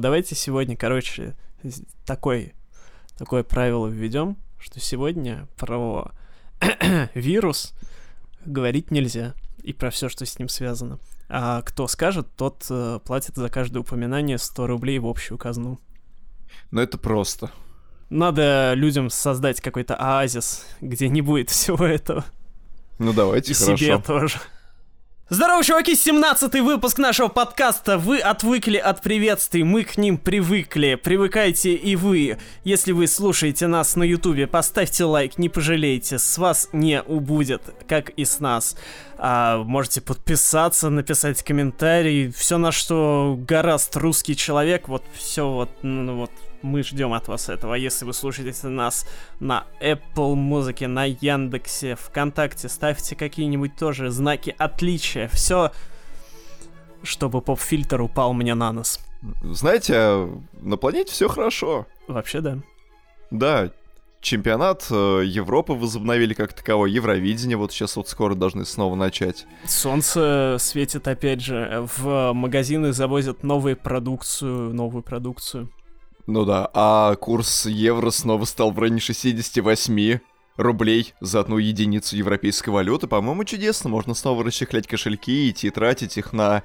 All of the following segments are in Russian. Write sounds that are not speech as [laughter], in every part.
Давайте сегодня, короче, такой, такое правило введем, что сегодня про [coughs] вирус говорить нельзя и про все, что с ним связано. А кто скажет, тот э, платит за каждое упоминание 100 рублей в общую казну. Ну это просто. Надо людям создать какой-то оазис, где не будет всего этого. Ну давайте, и хорошо. себе тоже. Здорово, чуваки, 17-й выпуск нашего подкаста. Вы отвыкли от приветствий, мы к ним привыкли. Привыкайте и вы. Если вы слушаете нас на ютубе, поставьте лайк, не пожалейте. С вас не убудет, как и с нас. А, можете подписаться, написать комментарий. Все, на что гораст русский человек, вот все вот, ну, вот мы ждем от вас этого. Если вы слушаете нас на Apple музыке, на Яндексе, ВКонтакте, ставьте какие-нибудь тоже знаки отличия. Все, чтобы поп-фильтр упал мне на нос. Знаете, на планете все хорошо. Вообще, да. Да, чемпионат э, Европы возобновили как таковой, Евровидение вот сейчас вот скоро должны снова начать. Солнце светит опять же, в магазины завозят новую продукцию, новую продукцию. Ну да, а курс евро снова стал в районе 68 рублей за одну единицу европейской валюты. По-моему, чудесно. Можно снова расчехлять кошельки и идти тратить их на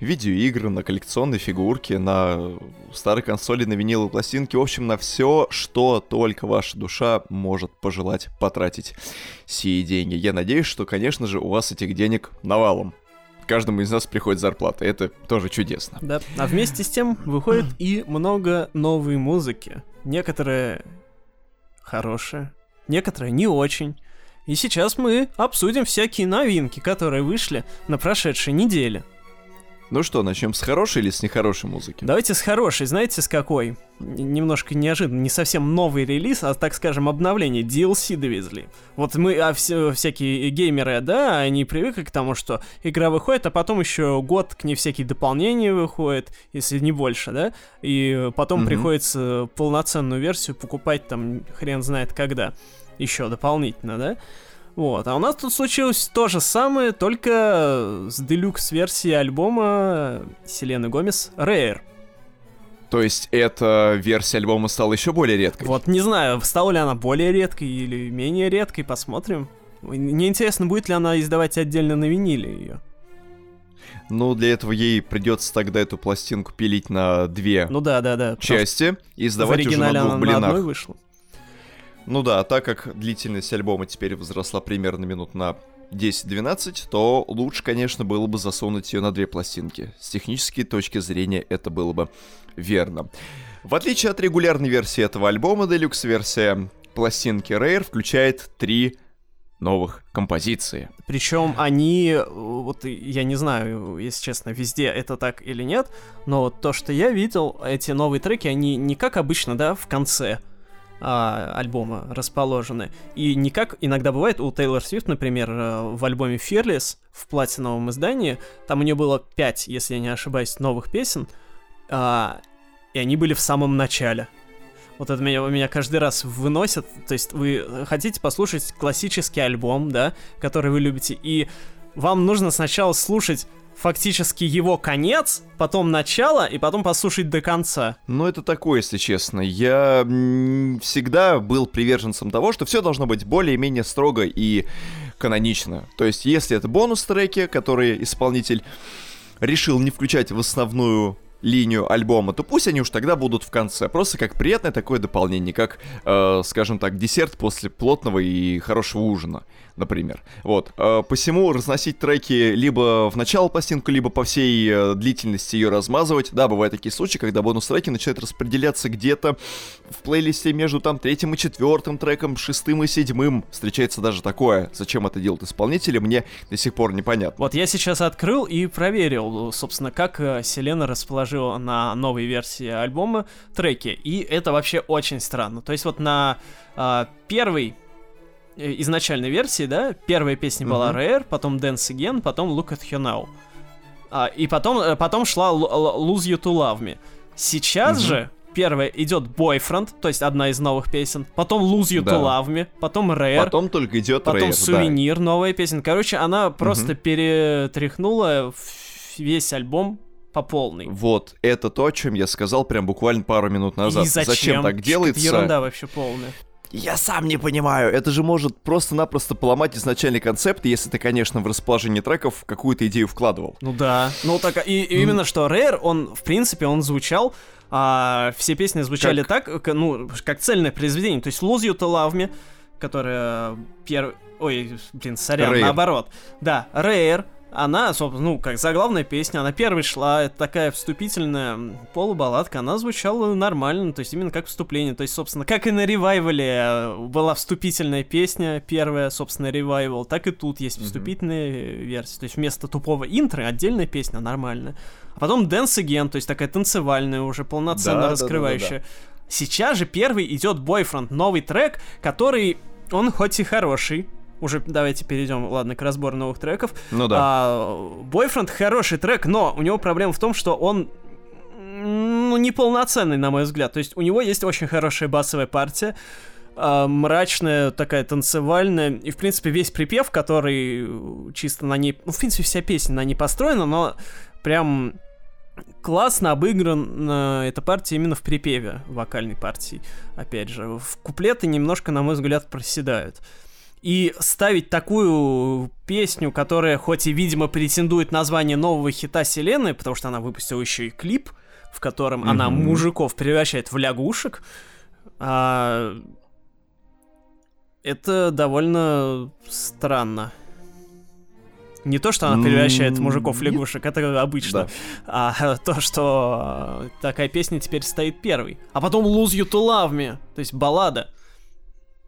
видеоигры, на коллекционные фигурки, на старые консоли, на виниловые пластинки. В общем, на все, что только ваша душа может пожелать потратить сие деньги. Я надеюсь, что, конечно же, у вас этих денег навалом каждому из нас приходит зарплата. Это тоже чудесно. Да. А вместе с тем выходит [clears throat] и много новой музыки. Некоторые хорошие, некоторые не очень. И сейчас мы обсудим всякие новинки, которые вышли на прошедшей неделе. Ну что, начнем с хорошей или с нехорошей музыки? Давайте с хорошей. Знаете, с какой? Немножко неожиданно, не совсем новый релиз, а, так скажем, обновление. DLC довезли. Вот мы, а все, всякие геймеры, да, они привыкли к тому, что игра выходит, а потом еще год к ней всякие дополнения выходят, если не больше, да, и потом mm-hmm. приходится полноценную версию покупать там хрен знает когда. Еще дополнительно, да? Вот, а у нас тут случилось то же самое, только с делюкс-версией альбома Селены Гомес Rare. То есть эта версия альбома стала еще более редкой? Вот не знаю, стала ли она более редкой или менее редкой, посмотрим. Мне интересно, будет ли она издавать отдельно на виниле ее. Ну, для этого ей придется тогда эту пластинку пилить на две ну, да, да, да, части и издавать уже на двух она блинах. На одной вышла. Ну да, а так как длительность альбома теперь возросла примерно минут на 10-12, то лучше, конечно, было бы засунуть ее на две пластинки. С технической точки зрения это было бы верно. В отличие от регулярной версии этого альбома, Deluxe-версия пластинки Rare включает три новых композиции. Причем они, вот я не знаю, если честно, везде это так или нет, но то, что я видел, эти новые треки, они не как обычно, да, в конце, а, альбома расположены. И не как иногда бывает у Тейлор Свифт, например, э, в альбоме Fearless в платиновом издании, там у нее было 5, если я не ошибаюсь, новых песен, а, и они были в самом начале. Вот это меня, меня каждый раз выносит. То есть вы хотите послушать классический альбом, да, который вы любите, и вам нужно сначала слушать фактически его конец, потом начало, и потом послушать до конца. Ну, это такое, если честно. Я всегда был приверженцем того, что все должно быть более-менее строго и канонично. То есть, если это бонус-треки, которые исполнитель решил не включать в основную линию альбома, то пусть они уж тогда будут в конце. Просто как приятное такое дополнение, как, э, скажем так, десерт после плотного и хорошего ужина например. Вот. Э, посему разносить треки либо в начало пластинку, либо по всей э, длительности ее размазывать. Да, бывают такие случаи, когда бонус-треки начинают распределяться где-то в плейлисте между там третьим и четвертым треком, шестым и седьмым. Встречается даже такое. Зачем это делают исполнители, мне до сих пор непонятно. Вот я сейчас открыл и проверил, собственно, как э, Селена расположила на новой версии альбома треки. И это вообще очень странно. То есть вот на э, первый изначальной версии, да, первая песня была Rare, потом Dance Again, потом Look at You Now. А, и потом, э, потом шла Lose You to Love Me. Сейчас mm-hmm. же первая идет Boyfriend, то есть одна из новых песен, потом Lose You да. to Love Me, потом Rare. Потом только идет Потом Rare, Сувенир, да. новая песня. Короче, она просто mm-hmm. перетряхнула весь альбом по полной. Вот, это то, о чем я сказал прям буквально пару минут назад. И зачем? так делается? Это ерунда вообще полная. Я сам не понимаю, это же может просто-напросто поломать изначальный концепт, если ты, конечно, в расположении треков какую-то идею вкладывал. Ну да. Ну так, и, и именно что Rare, он, в принципе, он звучал, а, все песни звучали Как- так, ну, как цельное произведение. То есть Lose You to Love Me, которая первый... Ой, блин, сорян, Rare. наоборот. Да, Rare, она, собственно, ну, как заглавная песня, она первой шла, это такая вступительная полубалладка, она звучала нормально, то есть именно как вступление, то есть, собственно, как и на ревайвале э, была вступительная песня, первая, собственно, ревайвал, так и тут есть вступительная версия, то есть вместо тупого интро отдельная песня нормальная, а потом Dance Again, то есть такая танцевальная уже, полноценно Да, да, да, раскрывающая. Сейчас же первый идет Boyfriend, новый трек, который, он хоть и хороший, уже давайте перейдем, ладно, к разбору новых треков, Ну да. а, Boyfriend хороший трек, но у него проблема в том, что он ну, неполноценный, на мой взгляд. То есть у него есть очень хорошая басовая партия, а, мрачная, такая танцевальная, и, в принципе, весь припев, который э, чисто на ней... Ну, в принципе, вся песня на ней построена, но прям классно обыграна эта партия именно в припеве вокальной партии. Опять же, в куплеты немножко, на мой взгляд, проседают. И ставить такую песню, которая хоть и, видимо, претендует на звание нового хита вселенной, потому что она выпустила еще и клип, в котором она Мгм. мужиков превращает в лягушек, а, это довольно странно. Не то, что она превращает М, мужиков в лягушек, это обычно. Да. А то, что такая песня теперь стоит первой. А потом Lose You to Love Me, то есть баллада.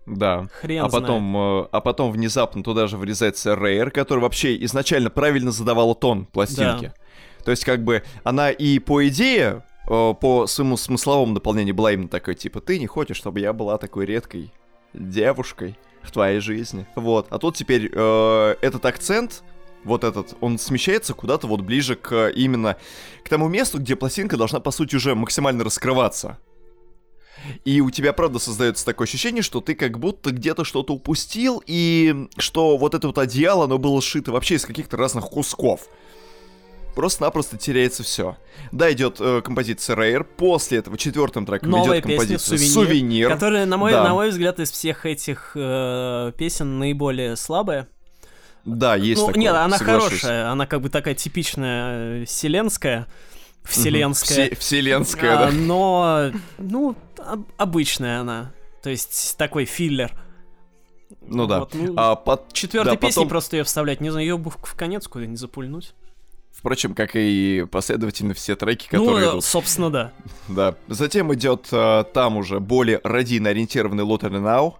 Да. Хрен А потом, э, а потом внезапно туда же врезается Rare, который вообще изначально правильно задавала тон пластинки. То есть, как бы, она и по идее, э, по своему смысловому наполнению была именно такой, типа, ты не хочешь, чтобы я была такой редкой девушкой в твоей жизни. Вот. А тут теперь э, этот акцент, вот этот, он смещается куда-то вот ближе к именно к тому месту, где пластинка должна, по сути, уже максимально раскрываться. И у тебя, правда, создается такое ощущение, что ты как будто где-то что-то упустил, и что вот это вот одеяло, оно было сшито вообще из каких-то разных кусков. Просто-напросто теряется все. Да, идет э, композиция Rare, после этого четвертым треком Новая идет песня композиция «Сувенир», Сувенир. Которая, на мой, Да. на мой взгляд, из всех этих э, песен наиболее слабая. Да, есть ну, такое, нет, она соглашусь. хорошая, она как бы такая типичная э, вселенская, вселенская. Все- вселенская, А, да. Но, ну, об- обычная она. То есть такой филлер. Ну да. Вот, ну, А под... Четвертой да, песни потом- просто ее вставлять. Не знаю, ее бы в конец куда-нибудь запульнуть. Впрочем, как и последовательно все треки, Ну, которые э, идут. собственно, да. [laughs] Да. Затем идет э, там уже более родийно ориентированный Lottery Now,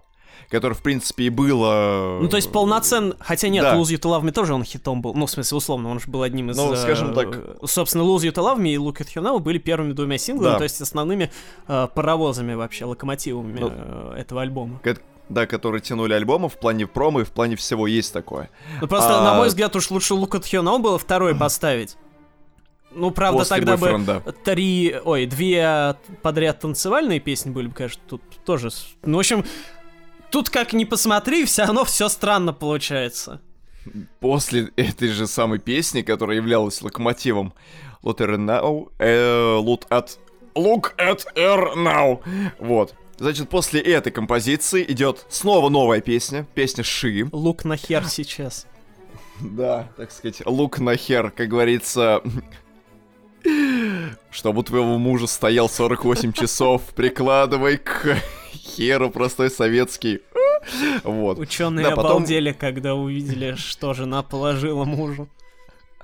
который, в принципе, и было... Ну, то есть полноценно... Хотя нет, да. Lose You to Love Me тоже он хитом был. Ну, в смысле, условно, он же был одним из... Ну, э, скажем так. Собственно, Lose You to Love Me и Look at You Now были первыми двумя синглами, Да. то есть основными э, паровозами вообще, локомотивами Ну, э, этого альбома. ко- Да, которые тянули альбомы в плане промо и в плане всего есть такое. Ну, просто, А- на мой взгляд, уж лучше Look at You Now было второй поставить. Ну, правда, После тогда бы Boyfriend, да. три, ой, две подряд танцевальные песни были бы, конечно, тут тоже... Ну, в общем, тут как ни посмотри, все равно все странно получается. После этой же самой песни, которая являлась локомотивом Lottery Now, э, Look at... Look at her now. Вот. Значит, после этой композиции идет снова новая песня, песня Ши. Лук на хер сейчас. Да, так сказать, лук на хер, как говорится. Чтобы у твоего мужа стоял 48 часов, прикладывай к херу простой советский. Вот. Ученые Да, потом- обалдели, когда увидели, что жена положила мужу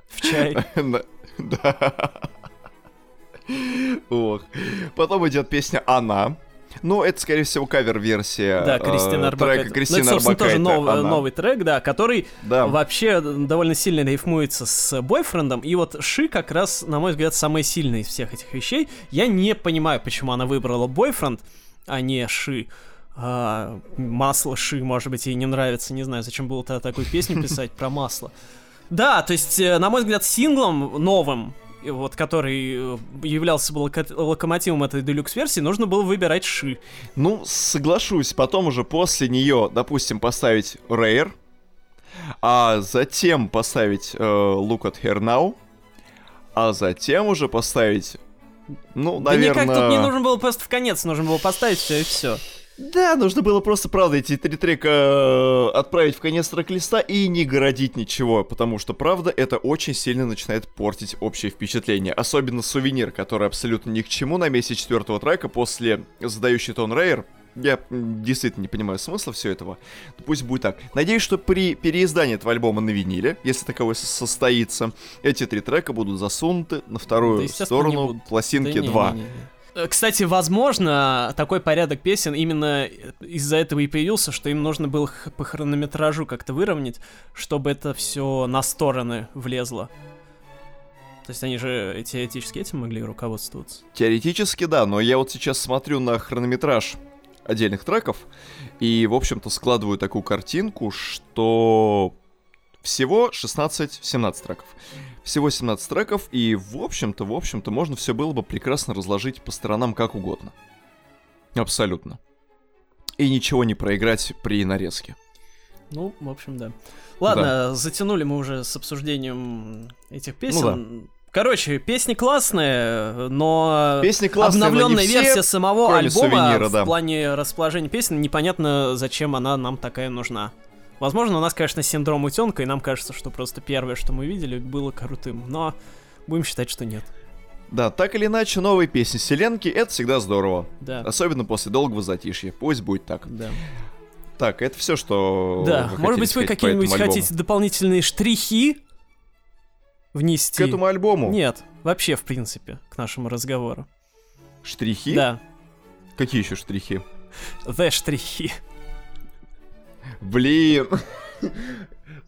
в чай. [laughs] Да. Ох. Потом идет песня «Она». Ну, это, скорее всего, кавер-версия Да, э, Кристина трека Арбакайте. Ну, Кристины это, собственно, тоже нов- «Она». новый трек, да, который Да. вообще довольно сильно рифмуется с бойфрендом. И вот Ши как раз, на мой взгляд, самая сильная из всех этих вещей. Я не понимаю, почему она выбрала бойфренд, а не Ши. А, масло Ши, может быть, ей не нравится. Не знаю, зачем было тогда такую песню [laughs] писать про масло. Да, то есть, э, на мой взгляд, синглом новым, и вот который э, являлся бы локо- локомотивом этой делюкс-версии, нужно было выбирать Ши. Ну, соглашусь, потом уже после нее, допустим, поставить Rare, а затем поставить э, Look at Her Now, а затем уже поставить, ну, Да наверное... никак тут не нужно было просто в конец, нужно было поставить все и все. Да, нужно было просто, правда, эти три трека э, отправить в конец трек-листа и не городить ничего, потому что, правда, это очень сильно начинает портить общее впечатление. Особенно сувенир, который абсолютно ни к чему на месте четвертого трека после задающий тон Рейер. Я действительно не понимаю смысла всего этого. Пусть будет так. Надеюсь, что при переиздании этого альбома на виниле, если таковой со- состоится, эти три трека будут засунуты на вторую Да, сторону пластинки Да не, 2. не, не, не. Э, Кстати, возможно, такой порядок песен именно из-за этого и появился, что им нужно было по хронометражу как-то выровнять, чтобы это все на стороны влезло. То есть они же теоретически этим могли руководствоваться. Теоретически да, но я вот сейчас смотрю на хронометраж отдельных треков и, в общем-то, складываю такую картинку, что всего 16-17 треков. Всего 17 треков, и, в общем-то, в общем-то, можно все было бы прекрасно разложить по сторонам как угодно. Абсолютно. И ничего не проиграть при нарезке. Ну, в общем, да. Ладно, затянули мы уже с обсуждением этих песен. Короче, песни классные, но Песни классные, но обновленная все, версия самого кроме альбома сувенира, в да. плане расположения песен непонятно, зачем она нам такая нужна. Возможно, у нас, конечно, синдром утенка, и нам кажется, что просто первое, что мы видели, было крутым. Но будем считать, что нет. Да, так или иначе, новые песни Селенки — это всегда здорово. Да. Особенно после долгого затишья. Пусть будет так. Да. Так, это все, что Да, может быть, вы какие-нибудь хотите дополнительные штрихи внести? К этому альбому? Нет, вообще, в принципе, к нашему разговору. Штрихи? Да, Какие еще штрихи? the штрихи. Блин.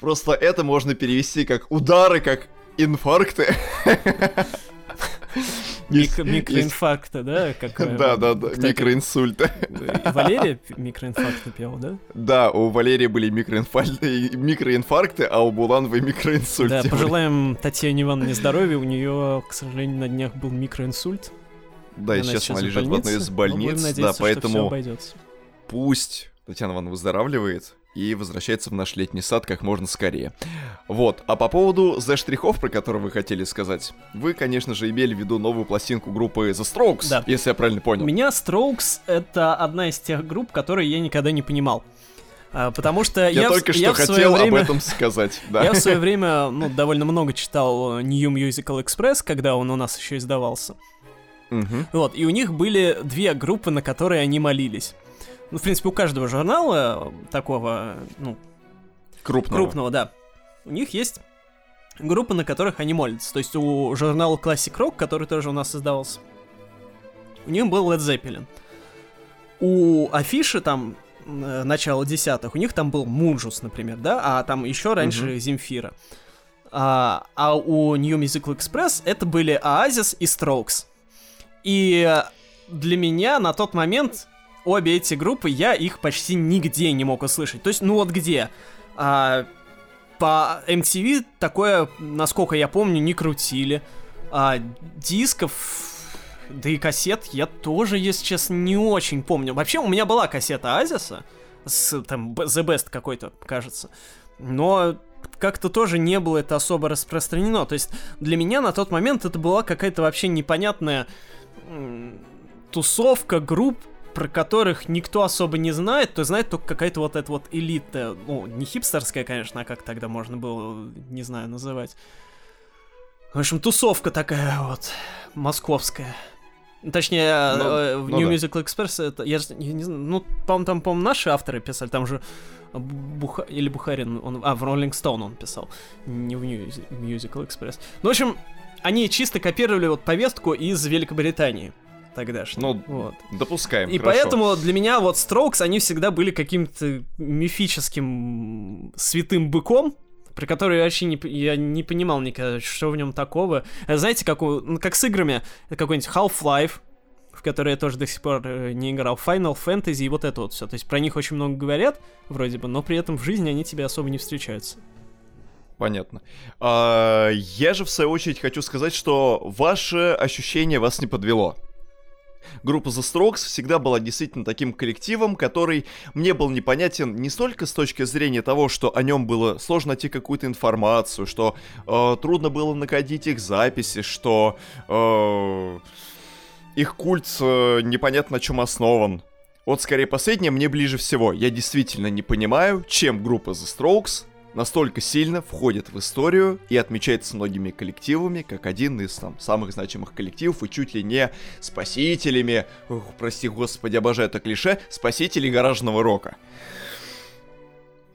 Просто это можно перевести как удары, как инфаркты. Мик- микроинфаркта, да? Как, э, Да, да, да, кто это? микроинсульты. И Валерия п- микроинфаркт пел, да? Да, у Валерии были микроинфальты- микроинфаркты, а у Булановой микроинсульты. Да, пожелаем [laughs] Татьяне Ивановне здоровья. У нее, к сожалению, на днях был микроинсульт. Да, и сейчас она лежит в одной из больниц, да, поэтому пусть Татьяна Ивановна выздоравливает и возвращается в наш летний сад как можно скорее. Вот, а по поводу Z-штрихов, про которые вы хотели сказать, вы, конечно же, имели в виду новую пластинку группы The Strokes, Да. если я правильно У понял. меня Strokes — это одна из тех групп, которые я никогда не понимал. А, Потому что я, Я, в- только я что в своё хотел время... об этом сказать, [laughs] да. Я в свое время, ну, довольно много читал New Musical Express, когда он у нас еще издавался. Мгм. Вот, и у них были две группы, на которые они молились. Ну, в принципе, у каждого журнала э, такого, ну, Крупного. крупного, да, у них есть группы, на которых они молятся. То есть у журнала Classic Rock, который тоже у нас создавался, у них был Led Zeppelin. У Афиши там э, начала десятых, у них там был Мунжус, например, да, а там еще раньше Мгм. Земфира. А, а у New Musical Express это были Oasis и Strokes. И для меня на тот момент обе эти группы, я их почти нигде не мог услышать. То есть, ну вот где? А, по MTV такое, насколько я помню, не крутили. А, дисков, да и кассет я тоже, если честно, не очень помню. Вообще, у меня была кассета Азиса, с там The Best какой-то, кажется. Но как-то тоже не было это особо распространено. То есть для меня на тот момент это была какая-то вообще непонятная тусовка групп, про которых никто особо не знает, то знает только какая-то вот эта вот элита, ну, не хипстерская, конечно, а как тогда можно было, не знаю, называть. В общем, тусовка такая вот, московская. Точнее, Ну, э, в ну New да. Musical Express, это, я, же не, знаю, ну, по-моему, там, по-моему, наши авторы писали, там же Буха... или Бухарин, он, а, в Rolling Stone он писал, не в New Musical Express. Ну, в общем, они чисто копировали вот повестку из Великобритании тогдашней. Ну, вот. Допускаем, И хорошо. поэтому для меня вот Strokes, они всегда были каким-то мифическим святым быком, про который я вообще не, я не понимал никогда, что в нем такого. А Знаете, как, у- ну, как с играми, какой-нибудь Half-Life, в который я тоже до сих пор э, не играл, Final Fantasy и вот это вот все. То есть про них очень много говорят, вроде бы, но при этом в жизни они тебе особо не встречаются. Понятно. А, я же, в свою очередь, хочу сказать, что ваше ощущение вас не подвело. Группа The Strokes всегда была действительно таким коллективом, который мне был непонятен не столько с точки зрения того, что о нем было сложно найти какую-то информацию, что э, трудно было находить их записи, что э, их культ э, непонятно на чем основан. Вот скорее последнее мне ближе всего. Я действительно не понимаю, чем группа The Strokes настолько сильно входит в историю и отмечается многими коллективами как один из там самых значимых коллективов и чуть ли не спасителями, ох, прости господи, обожаю это клише, спасителей гаражного рока.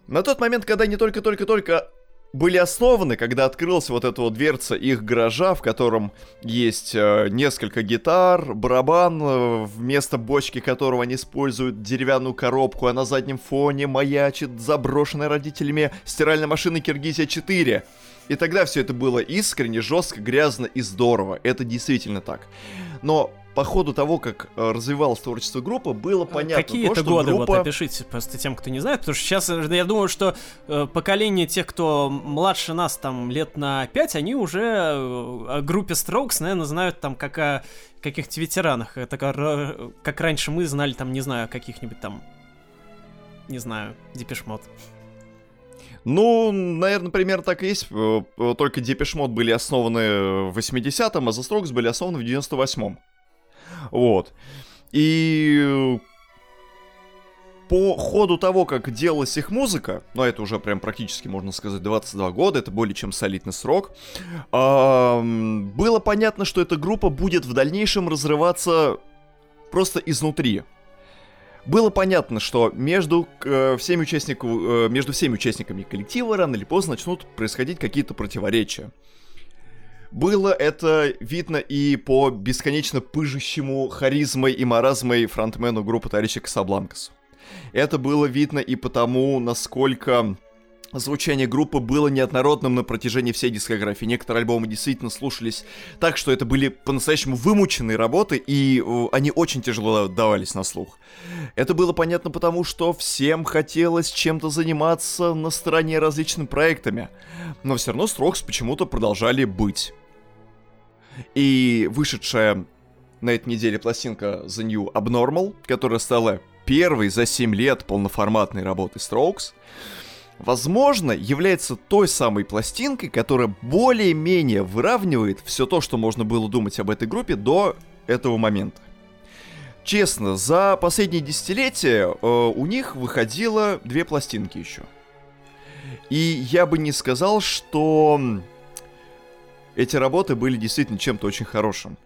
На тот момент, когда не только-только-только были основаны, когда открылась вот эта вот дверца их гаража, в котором есть э, несколько гитар, барабан, э, вместо бочки которого они используют деревянную коробку, а на заднем фоне маячит заброшенная родителями стиральная машина Киргизия 4. И тогда все это было искренне, жестко, грязно и здорово. Это действительно так. Но по ходу того, как э, развивалось творчество группы, было а понятно Какие то, это что годы? группа... Вот опишите просто тем, кто не знает, потому что сейчас э, я думаю, что э, поколение тех, кто младше нас там лет на 5, они уже о группе Strokes, наверное, знают там как о каких-то ветеранах. Это как, как раньше мы знали там, не знаю, каких-нибудь там, не знаю, Депешмот. Ну, наверное, примерно так и есть. Только Депешмот были основаны в 80-м, а The Strokes были основаны в 98-м. Вот. И по ходу того, как делалась их музыка, ну это уже прям практически, можно сказать, 22 года, это более чем солидный срок, было понятно, что эта группа будет в дальнейшем разрываться просто изнутри. Было понятно, что между, э, всеми участниками, э, между всеми участниками коллектива рано или поздно начнут происходить какие-то противоречия. Было это видно и по бесконечно пыжущему харизмой и маразмой фронтмену группы товарища Касабланкас. Это было видно и потому, насколько звучание группы было неоднородным на протяжении всей дискографии. Некоторые альбомы действительно слушались так, что это были по-настоящему вымученные работы, и э, они очень тяжело давались на слух. Это было понятно потому, что всем хотелось чем-то заниматься на стороне различными проектами, но все равно Строкс почему-то продолжали быть. И вышедшая на этой неделе пластинка The New Abnormal, которая стала первой за 7 лет полноформатной работы Strokes, возможно, является той самой пластинкой, которая более-менее выравнивает все то, что можно было думать об этой группе до этого момента. Честно, за последние десятилетия э, у них выходило две пластинки еще. И я бы не сказал, что эти работы были действительно чем-то очень хорошим.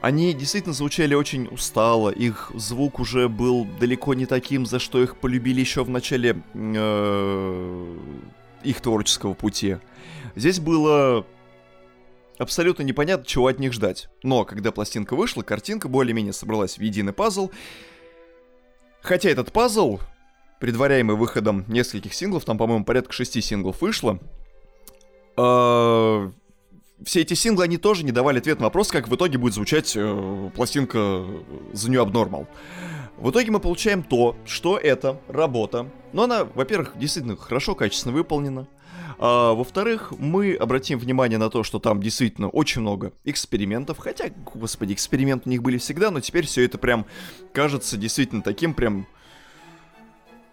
Они действительно звучали очень устало, их звук уже был далеко не таким, за что их полюбили еще в начале э, их творческого пути. Здесь было абсолютно непонятно, чего от них ждать. Но когда пластинка вышла, картинка более-менее собралась в единый пазл. Хотя этот пазл, предваряемый выходом нескольких синглов, там, по-моему, порядка шести синглов вышло, э, все эти синглы, они тоже не давали ответ на вопрос, как в итоге будет звучать э, пластинка The New Abnormal. В итоге мы получаем то, что это работа. Но она, во-первых, действительно хорошо, качественно выполнена. А, во-вторых, мы обратим внимание на то, что там действительно очень много экспериментов. Хотя, господи, эксперименты у них были всегда, но теперь все это прям кажется действительно таким прям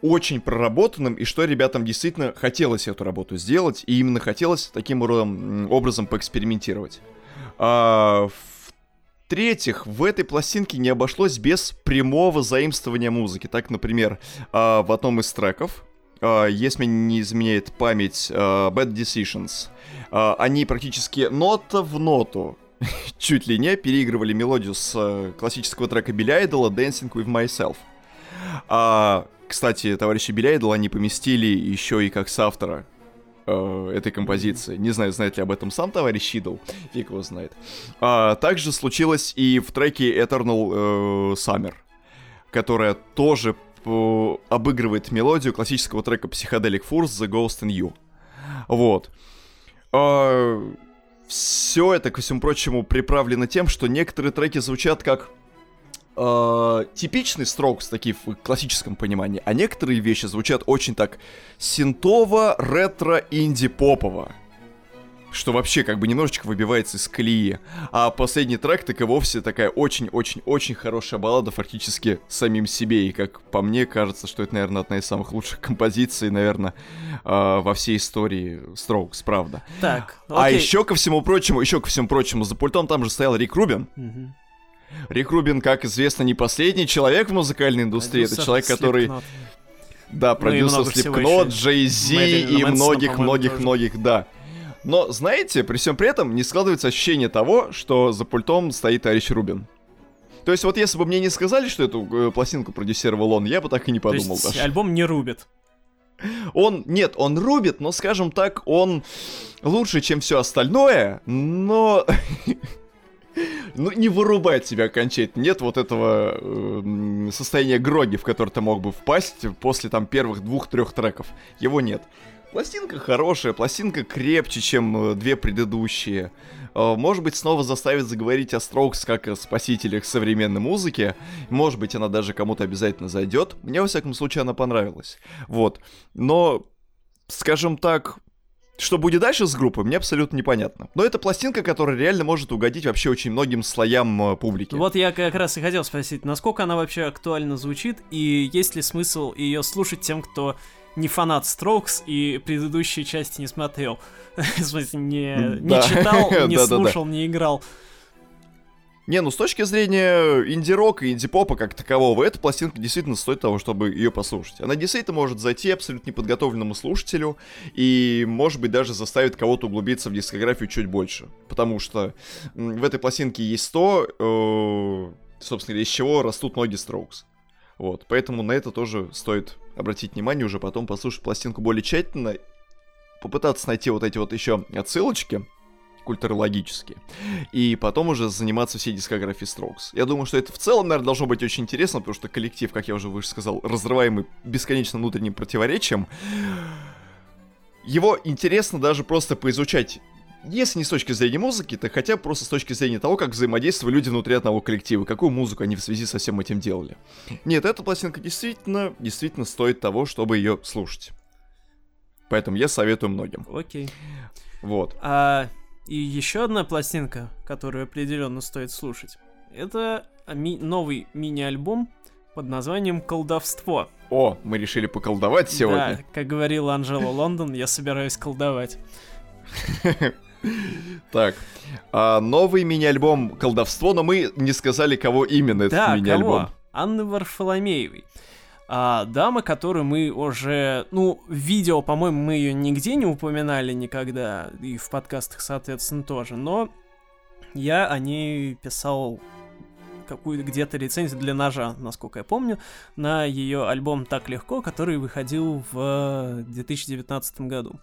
очень проработанным, и что ребятам действительно хотелось эту работу сделать, и именно хотелось таким образом поэкспериментировать. А, в-третьих, в этой пластинке не обошлось без прямого заимствования музыки. Так, например, а, в одном из треков, а, если не изменяет память, а, Bad Decisions, а, они практически нота в ноту [laughs] чуть ли не переигрывали мелодию с э, классического трека Билли Айдола «Dancing with Myself». А, кстати, товарищи Беляйдл они поместили еще и как соавтора э, этой композиции. Не знаю, знает ли об этом сам товарищ Идл, фиг его знает. А, также случилось и в треке Eternal э, Summer, которая тоже э, обыгрывает мелодию классического трека Psychedelic Force The Ghost in You. Вот. А, все это, ко всему прочему, приправлено тем, что некоторые треки звучат как э, типичный Strokes, такие в классическом понимании, а некоторые вещи звучат очень так синтово, ретро, инди-попово. что вообще как бы немножечко выбивается из колеи. А последний трек так и вовсе такая очень-очень-очень хорошая баллада фактически самим себе. И как по мне кажется, что это, наверное, одна из самых лучших композиций, наверное, э, во всей истории Strokes, правда. Так, А окей. еще ко всему прочему, еще ко всему прочему, за пультом там же стоял Рик Рубин. Мгм. Рик Рубин, как известно, не последний человек в музыкальной индустрии. Это Продюсер человек, который, Slipknot. да, продюсер Slipknot, еще. Jay Z Мэрилина и многих-многих-многих, да. Но, знаете, при всем при этом не складывается ощущение того, что за пультом стоит товарищ Рубин. То есть вот если бы мне не сказали, что эту э, пластинку продюсировал он, я бы так и не То подумал есть даже. альбом не рубит. Он, нет, он рубит, но, скажем так, он лучше, чем все остальное, но... [laughs] Ну, не вырубает тебя окончательно. Нет вот этого эм, состояния гроги, в которое ты мог бы впасть после там первых двух-трех треков. Его нет. Пластинка хорошая, пластинка крепче, чем э, две предыдущие. Э, Может быть, снова заставит заговорить о Strokes как о спасителях современной музыки. Может быть, она даже кому-то обязательно зайдет. Мне, во всяком случае, она понравилась. Вот. Но, скажем так, что будет дальше с группой, мне абсолютно непонятно. Но это пластинка, которая реально может угодить вообще очень многим слоям э, публики. Вот я как раз и хотел спросить, насколько она вообще актуально звучит, и есть ли смысл ее слушать тем, кто не фанат Strokes и предыдущие части не смотрел. [laughs] В смысле, не, не читал, [laughs] не слушал, не играл. Не, ну с точки зрения инди-рока и инди-попа как такового, эта пластинка действительно стоит того, чтобы ее послушать. Она действительно может зайти абсолютно неподготовленному слушателю и, может быть, даже заставит кого-то углубиться в дискографию чуть больше. Потому что в этой пластинке есть то, э, собственно из чего растут ноги Strokes. Вот, поэтому на это тоже стоит обратить внимание, уже потом послушать пластинку более тщательно, попытаться найти вот эти вот еще отсылочки, культурологические, и потом уже заниматься всей дискографией Strokes. Я думаю, что это в целом, наверное, должно быть очень интересно, потому что коллектив, как я уже выше сказал, разрываемый бесконечно внутренним противоречием, его интересно даже просто поизучать если не с точки зрения музыки, то хотя бы просто с точки зрения того, как взаимодействовали люди внутри одного коллектива, какую музыку они в связи со всем этим делали. Нет, эта пластинка действительно, действительно стоит того, чтобы ее слушать. Поэтому я советую многим. Окей. Вот. А, и еще одна пластинка, которую определенно стоит слушать. Это ми- новый мини-альбом под названием «Колдовство». О, мы решили поколдовать сегодня. Да, как говорила Анжела Лондон, я собираюсь колдовать. [laughs] Так, а, новый мини-альбом «Колдовство», но мы не сказали, кого именно этот мини-альбом. Анны Варфоломеевой. А, дама, которую мы уже, ну, в видео, по-моему, мы ее нигде не упоминали никогда, и в подкастах, соответственно, тоже, но я о ней писал какую-то где-то рецензию для ножа, насколько я помню, на ее альбом «Так легко», который выходил в 2019 году.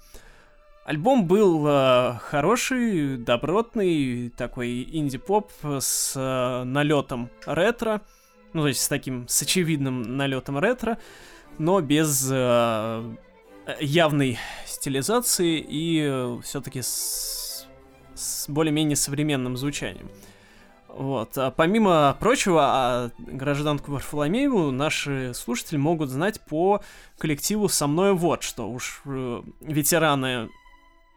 Альбом был э, хороший, добротный, такой инди-поп с э, налетом ретро, ну то есть с таким, с очевидным налетом ретро, но без э, явной стилизации и все-таки с, с более-менее современным звучанием. Вот. А помимо прочего, а гражданку Варфоломееву наши слушатели могут знать по коллективу «Со мной вот что». Уж э, ветераны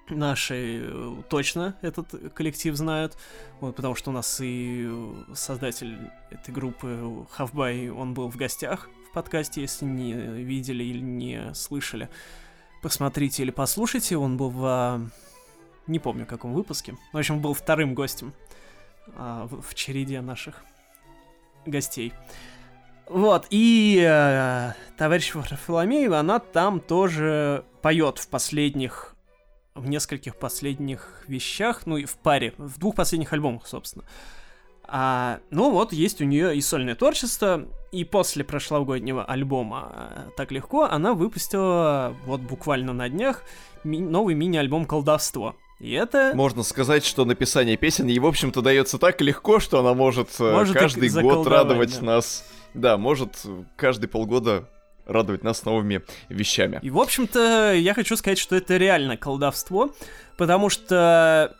наши э, точно этот коллектив знают, вот, потому что у нас и создатель этой группы Хавбай, он был в гостях в подкасте, если не видели или не слышали, посмотрите или послушайте, он был в... не помню, каком выпуске, в общем, был вторым гостем а, в, в череде наших гостей. Вот, и э, товарищ Варфоломеева, она там тоже поет в последних в нескольких последних вещах, ну и в паре, в двух последних альбомах, собственно. А, ну вот, есть у нее и сольное творчество, и после прошлогоднего альбома а, «Так легко» она выпустила вот буквально на днях ми- новый мини-альбом «Колдовство». И это... Можно сказать, что написание песен ей, в общем-то, дается так легко, что она может, э, Может каждый год радовать да. нас. Да, может э, каждый полгода радовать нас новыми вещами. И, в общем-то, я хочу сказать, что это реально колдовство, потому что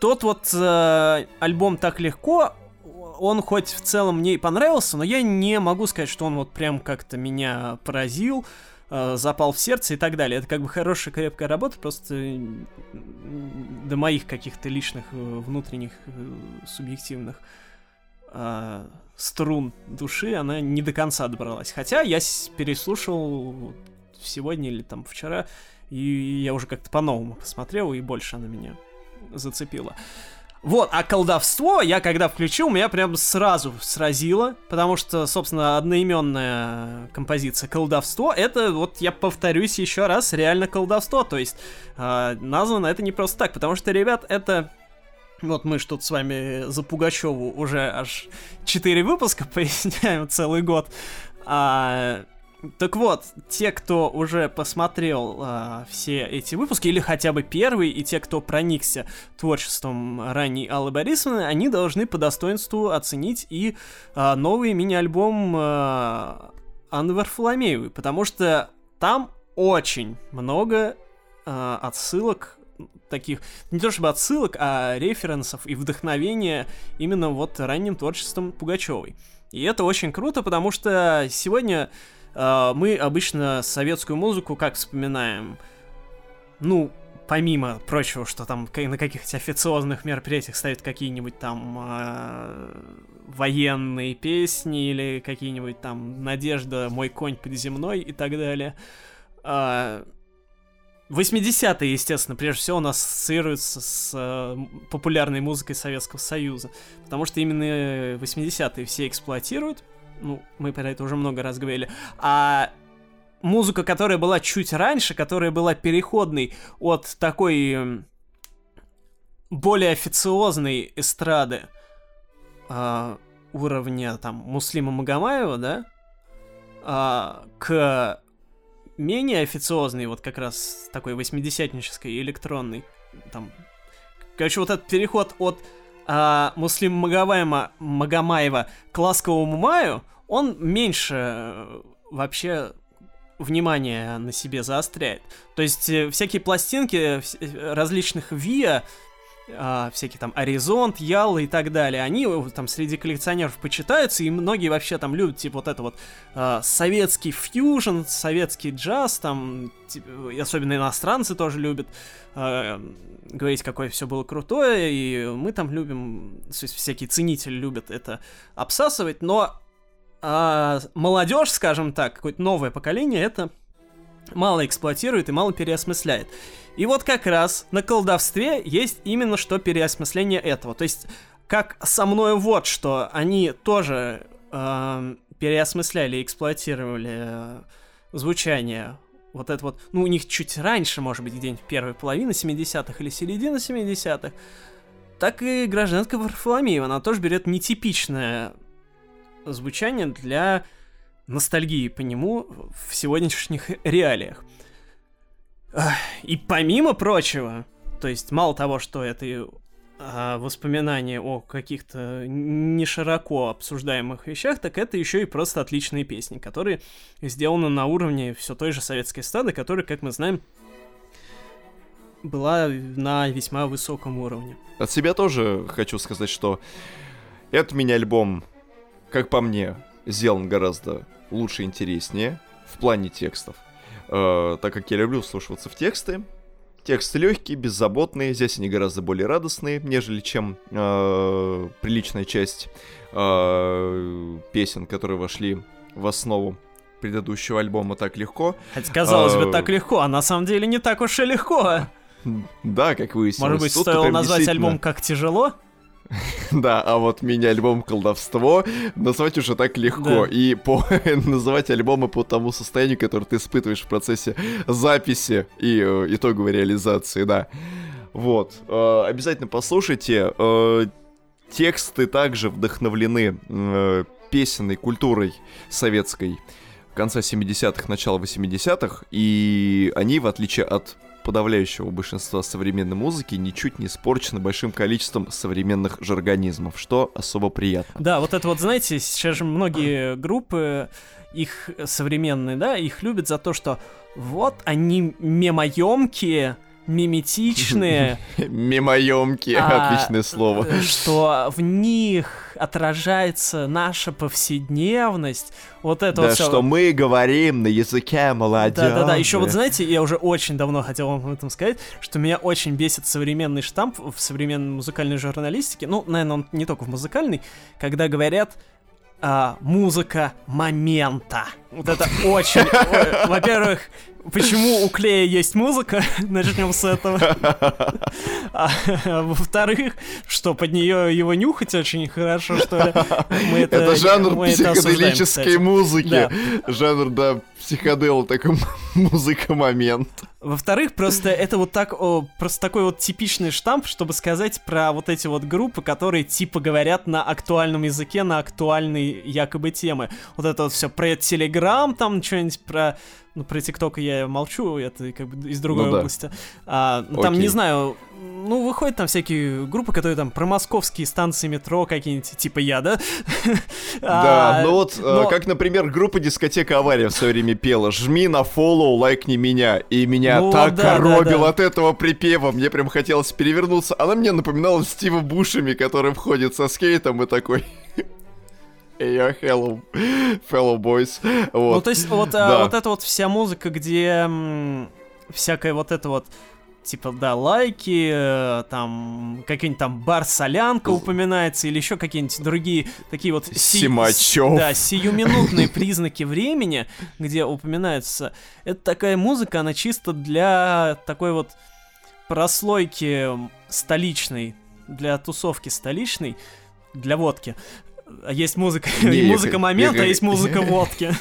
тот вот э, альбом «Так легко», он хоть в целом мне и понравился, но я не могу сказать, что он вот прям как-то меня поразил. э, запал в сердце и так далее. Это как бы хорошая, крепкая работа, просто до моих каких-то личных, э, внутренних, э, субъективных э, струн души она не до конца добралась. Хотя я переслушал сегодня или там вчера, и я уже как-то по-новому посмотрел, и больше она меня зацепила. Вот, а колдовство я когда включил, меня прям сразу сразило, потому что, собственно, одноименная композиция колдовство, это, вот я повторюсь еще раз, реально колдовство, то есть э, названо это не просто так, потому что, ребят, это вот мы тут с вами за Пугачеву уже аж 4 выпуска [laughs] поясняем целый год. А, так вот, те, кто уже посмотрел а, все эти выпуски, или хотя бы первый, и те, кто проникся творчеством ранней Аллы Борисовны, они должны по достоинству оценить и а, новый мини-альбом а, Анны Варфоломеевой, потому что там очень много а, отсылок таких, не то чтобы отсылок, а референсов и вдохновения именно вот ранним творчеством Пугачевой. И это очень круто, потому что сегодня э, мы обычно советскую музыку как вспоминаем? Ну, помимо прочего, что там на каких-то официозных мероприятиях ставят какие-нибудь там э, военные песни или какие-нибудь там «Надежда, мой конь подземной» и так далее. Э, 80-е, естественно, прежде всего у нас ассоциируются с э, популярной музыкой Советского Союза, потому что именно 80-е все эксплуатируют, ну, мы про это уже много раз говорили, а музыка, которая была чуть раньше, которая была переходной от такой более официозной эстрады э, уровня там Муслима Магомаева, да, э, к менее официозный, вот как раз такой восьмидесятнической, электронный, там... Короче, вот этот переход от а, Муслим Магомаева, Магомаева к Ласковому Маю, он меньше э, вообще внимание на себе заостряет. То есть э, всякие пластинки э, различных ВИА, а, всякие там Аризонт, Ялла и так далее, они э, там среди коллекционеров почитаются, и многие вообще там любят, типа, вот это вот а, советский фьюжн, советский джаз, там, типа, особенно иностранцы тоже любят а, говорить, какое все было крутое, и мы там любим, то есть всякие ценители любят это обсасывать, но а, молодежь, скажем так, какое-то новое поколение, это мало эксплуатирует и мало переосмысляет. И вот как раз на колдовстве есть именно что переосмысление этого. То есть, как со мной вот что, они тоже э, переосмысляли и эксплуатировали э, звучание вот это вот, ну, у них чуть раньше, может быть, где-нибудь первой половины 70-х или середина 70-х, так и гражданка Варфоломеева, она тоже берет нетипичное звучание для ностальгии по нему в сегодняшних реалиях. И помимо прочего, то есть мало того, что это а, воспоминания о каких-то не широко обсуждаемых вещах, так это еще и просто отличные песни, которые сделаны на уровне все той же советской стады, которая, как мы знаем, была на весьма высоком уровне. От себя тоже хочу сказать, что этот мини-альбом, как по мне, сделан гораздо лучше интереснее в плане текстов. Э, так как я люблю вслушиваться в тексты. Тексты легкие, беззаботные, здесь они гораздо более радостные, нежели чем э, приличная часть э, песен, которые вошли в основу предыдущего альбома так легко. Хотя казалось бы, так легко, а на самом деле не так уж и легко. Да, как выяснилось. Может быть, стоило назвать действительно... альбом как тяжело? [laughs] Да, а вот мини-альбом «Колдовство» назвать уже так легко. Да. И по [laughs] называть альбомы по тому состоянию, которое ты испытываешь в процессе записи и э, итоговой реализации, да. Вот. Э, обязательно послушайте. Э, тексты также вдохновлены э, песенной культурой советской конца 70-х, начала 80-х, и они, в отличие от подавляющего большинства современной музыки ничуть не испорчена большим количеством современных жаргонизмов, что особо приятно. Да, вот это вот, знаете, сейчас же многие группы, их современные, да, их любят за то, что вот они мемоемкие, миметичные. [laughs] Мимоемкие, а, отличное слово. Э, что в них отражается наша повседневность. Вот это да, вот все. что мы говорим на языке молодежи. Да-да-да, еще вот знаете, я уже очень давно хотел вам об этом сказать, что меня очень бесит современный штамп в современной музыкальной журналистике, ну, наверное, он не только в музыкальной, когда говорят а, музыка момента. Вот это очень... Во-первых, почему у Клея есть музыка? [laughs] Начнем с этого. А, во-вторых, что под нее его нюхать очень хорошо, что ли? Мы это, это жанр мы психоделической это музыки. Да. Жанр, да, психодел, такой [laughs] музыка-момент. Во-вторых, просто это вот так, о, просто такой вот типичный штамп, чтобы сказать про вот эти вот группы, которые типа говорят на актуальном языке, на актуальные якобы темы. Вот это вот все про Телеграм, там что-нибудь про ну, про ТикТок я молчу, это как бы из другой ну, да. области. А, ну, там, не знаю, ну, выходят там всякие группы, которые там про московские станции метро какие-нибудь, типа я, да? [laughs] Да, а, ну вот, э, как, например, группа дискотека Авария в свое время пела «Жми на фоллоу, лайкни меня», и меня ну так коробил от этого припева, мне прям хотелось перевернуться. Она мне напоминала Стива Бушами, который входит со скейтом и такой... [laughs] Я hello, fellow boys. Вот. Ну, то есть, вот, а, да. вот эта вот вся музыка, где всякая вот эта вот типа, да, лайки, э, там, какие-нибудь там бар-солянка упоминается, или еще какие-нибудь другие такие вот... Си- Симачев. Да, сиюминутные признаки времени, где упоминается. Это такая музыка, она чисто для такой вот прослойки столичной, для тусовки столичной, для водки. А есть музыка, не, [laughs] музыка момента, а есть музыка [laughs] водки.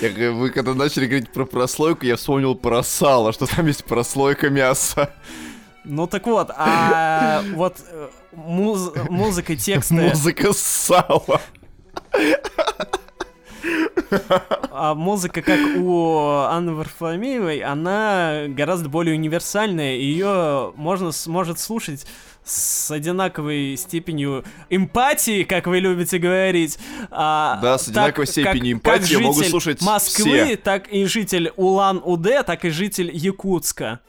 Я, вы когда начали говорить про прослойку, я вспомнил про сало, что там есть прослойка мяса. Ну так вот, а вот э, муз музыка, тексты... Музыка сала. А музыка, как у Анны Варфоломеевой, она гораздо более универсальная, ее можно может слушать с одинаковой степенью эмпатии, как вы любите говорить. А, да, с одинаковой так, степенью как, эмпатии как могут слушать Москвы, все. так и житель Улан-Удэ, так и житель Якутска.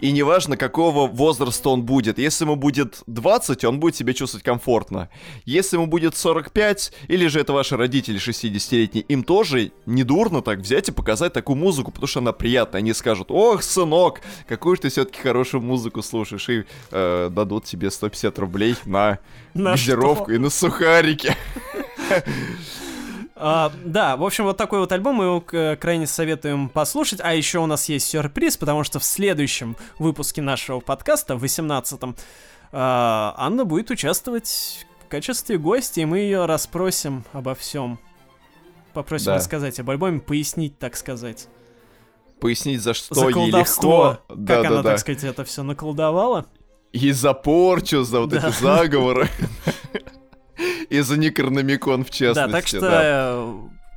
И неважно, какого возраста он будет. Если ему будет 20, он будет себя чувствовать комфортно. Если ему будет 45, или же это ваши родители 60-летние, им тоже недурно так взять и показать такую музыку, потому что она приятная. Они скажут, ох, сынок, какую же ты все-таки хорошую музыку слушаешь, и э, дадут тебе 150 рублей на, на газировку что? и на сухарики. [laughs] А, да, в общем, вот такой вот альбом мы его крайне советуем послушать. А еще у нас есть сюрприз, потому что в следующем выпуске нашего подкаста, в 18-м, а, Анна будет участвовать в качестве гостя, и мы ее расспросим обо всем. Попросим да. рассказать об альбоме, пояснить, так сказать. Пояснить, за что за ей легко. Как да, она, да. так сказать, это все наколдовала. И за порчу, за вот да. эти заговоры. [laughs] И за Некрономикон, в частности. Да, так что да. Э,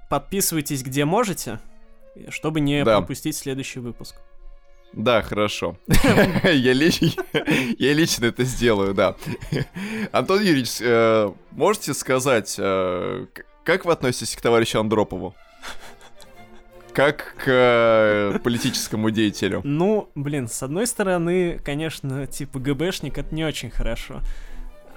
подписывайтесь где можете, чтобы не да. пропустить следующий выпуск. Да, хорошо. [laughs] я, лич... я лично это сделаю, да. Антон Юрьевич, э, можете сказать, э, как вы относитесь к товарищу Андропову? Как к э, политическому деятелю? Ну, блин, с одной стороны, конечно, типа ГБшник это не очень хорошо.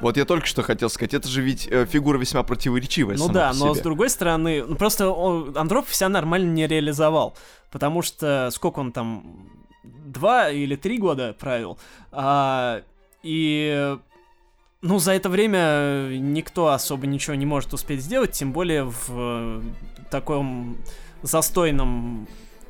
Вот я только что хотел сказать, это же ведь э, фигура весьма противоречивая. Ну да, но с другой стороны, ну просто он, Андропов себя нормально не реализовал. Потому что сколько он там, два или три года правил. А, и ну, за это время никто особо ничего не может успеть сделать, тем более в э, таком застойном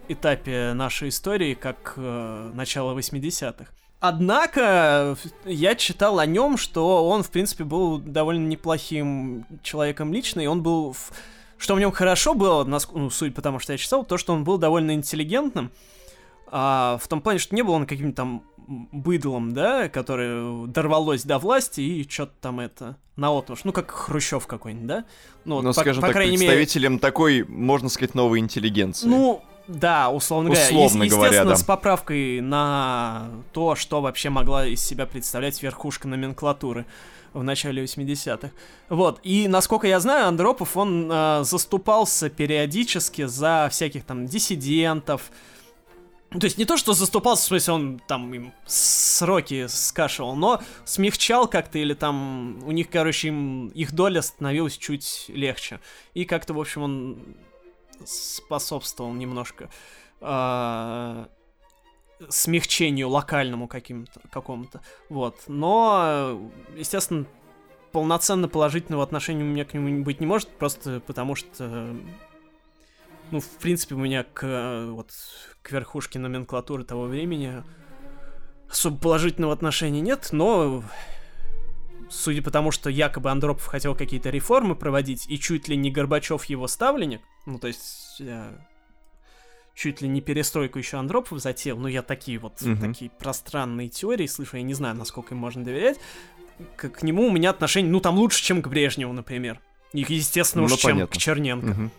этапе нашей истории, как э, начало 80-х. Однако я читал о нем, что он, в принципе, был довольно неплохим человеком лично, и он был... В... Что в нем хорошо было, ну, суть потому что я читал, то, что он был довольно интеллигентным, а, в том плане, что не был он каким-то там быдлом, да, который дорвалось до власти и что-то там это на отмуж. Ну, как Хрущев какой-нибудь, да? Ну, вот, ну по, скажем по так, представителем мере... такой, можно сказать, новой интеллигенции. Ну, да, условно, условно говоря. Естественно, да. с поправкой на то, что вообще могла из себя представлять верхушка номенклатуры в начале 80-х. Вот, и насколько я знаю, Андропов, он э, заступался периодически за всяких там диссидентов, То есть не то, что заступался, в смысле, он там им сроки скашивал, но смягчал как-то, или там у них, короче, им, их доля становилась чуть легче. И как-то, в общем, он способствовал немножко э, смягчению локальному каким-то, какому-то. Вот. Но, естественно, полноценно положительного отношения у меня к нему быть не может, просто потому что ну, в принципе, у меня к, вот, к верхушке номенклатуры того времени особо положительного отношения нет, но судя по тому, что якобы Андропов хотел какие-то реформы проводить, и чуть ли не Горбачев его ставленник, ну, то есть я чуть ли не перестройку еще Андропов затеял, но я такие вот, угу. такие пространные теории слышу, я не знаю, насколько им можно доверять, к, к нему у меня отношение, ну, там лучше, чем к Брежневу, например. И, естественно, ну, уж понятно. чем к Черненко. Угу.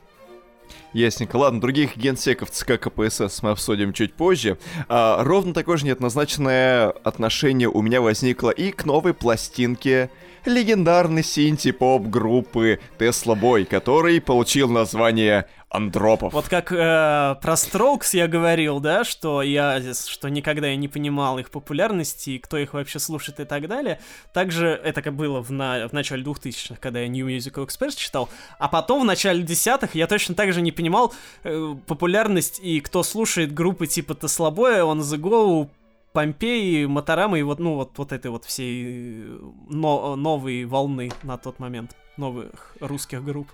Ясненько. Ладно, других генсеков ЦК КПСС мы обсудим чуть позже. А, ровно такое же неоднозначное отношение у меня возникло и к новой пластинке легендарной синти-поп группы Tesla Boy, который получил название Андропов. Вот как э, про Strokes я говорил, да, что я что никогда я не понимал их популярности, кто их вообще слушает и так далее. Также это как было в, на, в начале 2000-х, когда я New Musical Express читал. А потом в начале десятых я точно так же не понимал э, популярность и кто слушает группы типа Теслобоя, On The Go, Помпеи, Моторама и вот, ну, вот, вот этой вот всей э, но, новой волны на тот момент новых русских групп.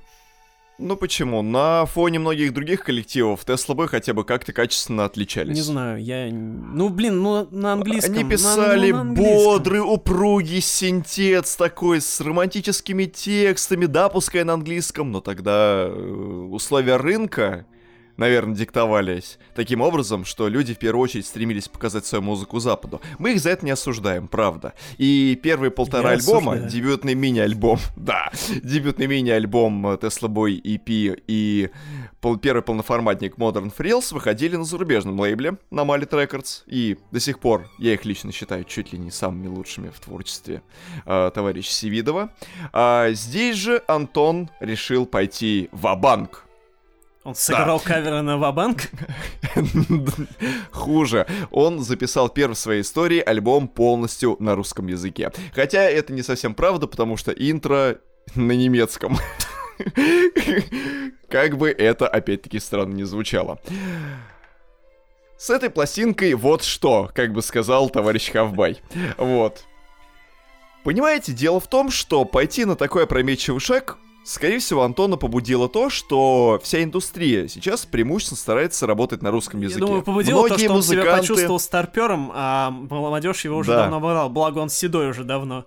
Ну почему? На фоне многих других коллективов Tesla Boy хотя бы как-то качественно отличались. Не знаю, я... Ну, блин, ну на английском... Они писали на, ну, на бодрый, упругий синтец такой, с романтическими текстами, да, пускай на английском, но тогда э, условия рынка наверное, диктовались таким образом, что люди в первую очередь стремились показать свою музыку Западу. Мы их за это не осуждаем, правда. И первые полтора Я альбома, осуждаю. дебютный мини-альбом, [laughs] да, дебютный мини-альбом Tesla Boy EP и пол, первый полноформатник Modern Frills выходили на зарубежном лейбле, на Mallet Records, и до сих пор я их лично считаю чуть ли не самыми лучшими в творчестве э, товарища Севидова. А здесь же Антон решил пойти в банк он сыграл да. каверы на Вабанк? [laughs] Хуже. Он записал первый в своей истории альбом полностью на русском языке. Хотя это не совсем правда, потому что интро на немецком. [laughs] Как бы это, опять-таки, странно не звучало. С этой пластинкой вот что, как бы сказал товарищ Хавбай. Вот. Понимаете, дело в том, что пойти на такой опрометчивый шаг Скорее всего, Антона побудило то, что вся индустрия сейчас преимущественно старается работать на руком языке. Я думаю, побудило Многие то, что музыканты... он себя почувствовал старпером, а молодежь его уже да. давно брал, благо он седой уже давно.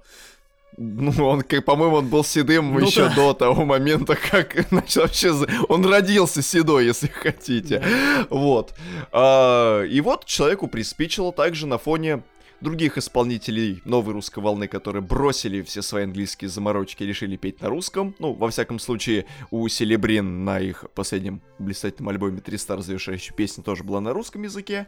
Ну, он, как, по-моему, он был седым ну, еще да. до того момента, как [laughs] начал вообще... Он родился седой, если хотите. Да. Вот. А, и вот человеку приспичило также на фоне других исполнителей новой русской волны, которые бросили все свои английские заморочки и решили петь на русском. Ну, во всяком случае, у Селебрин на их последнем блистательном альбоме «Три стар» песня тоже была на русском языке.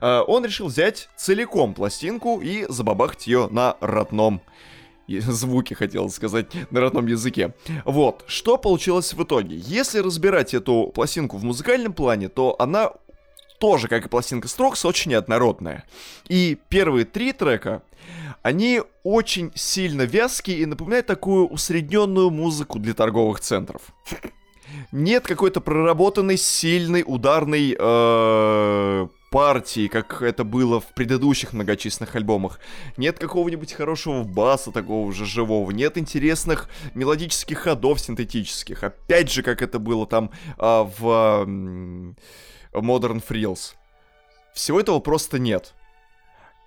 А, он решил взять целиком пластинку и забабахать ее на родном [laughs] звуки, хотел сказать, на родном языке. Вот, что получилось в итоге? Если разбирать эту пластинку в музыкальном плане, то она тоже, как и пластинка Строкс, очень неоднородная. И первые три трека, они очень сильно вязкие и напоминают такую усредненную музыку для торговых центров. Нет какой-то проработанной, сильной, ударной э, партии, как это было в предыдущих многочисленных альбомах. Нет какого-нибудь хорошего баса такого же живого. Нет интересных мелодических ходов синтетических. Опять же, как это было там э, в... Э, Modern Frills. Всего этого просто нет.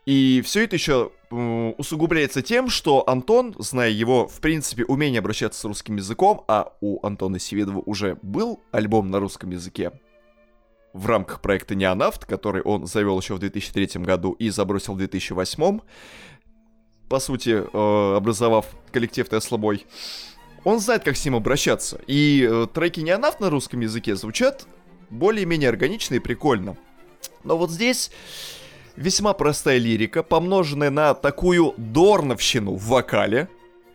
И все это еще усугубляется тем, что Антон, зная его, в принципе, умение обращаться с русским языком, а у Антона Севедова уже был альбом на русском языке, в рамках проекта Неонафт, который он завел еще в 2003 году и забросил в 2008, по сути, э, образовав коллектив Tesla Boy, он знает, как с ним обращаться. И э, треки Неонафт на русском языке звучат более-менее органично и прикольно. Но вот здесь весьма простая лирика, помноженная на такую дорновщину в вокале,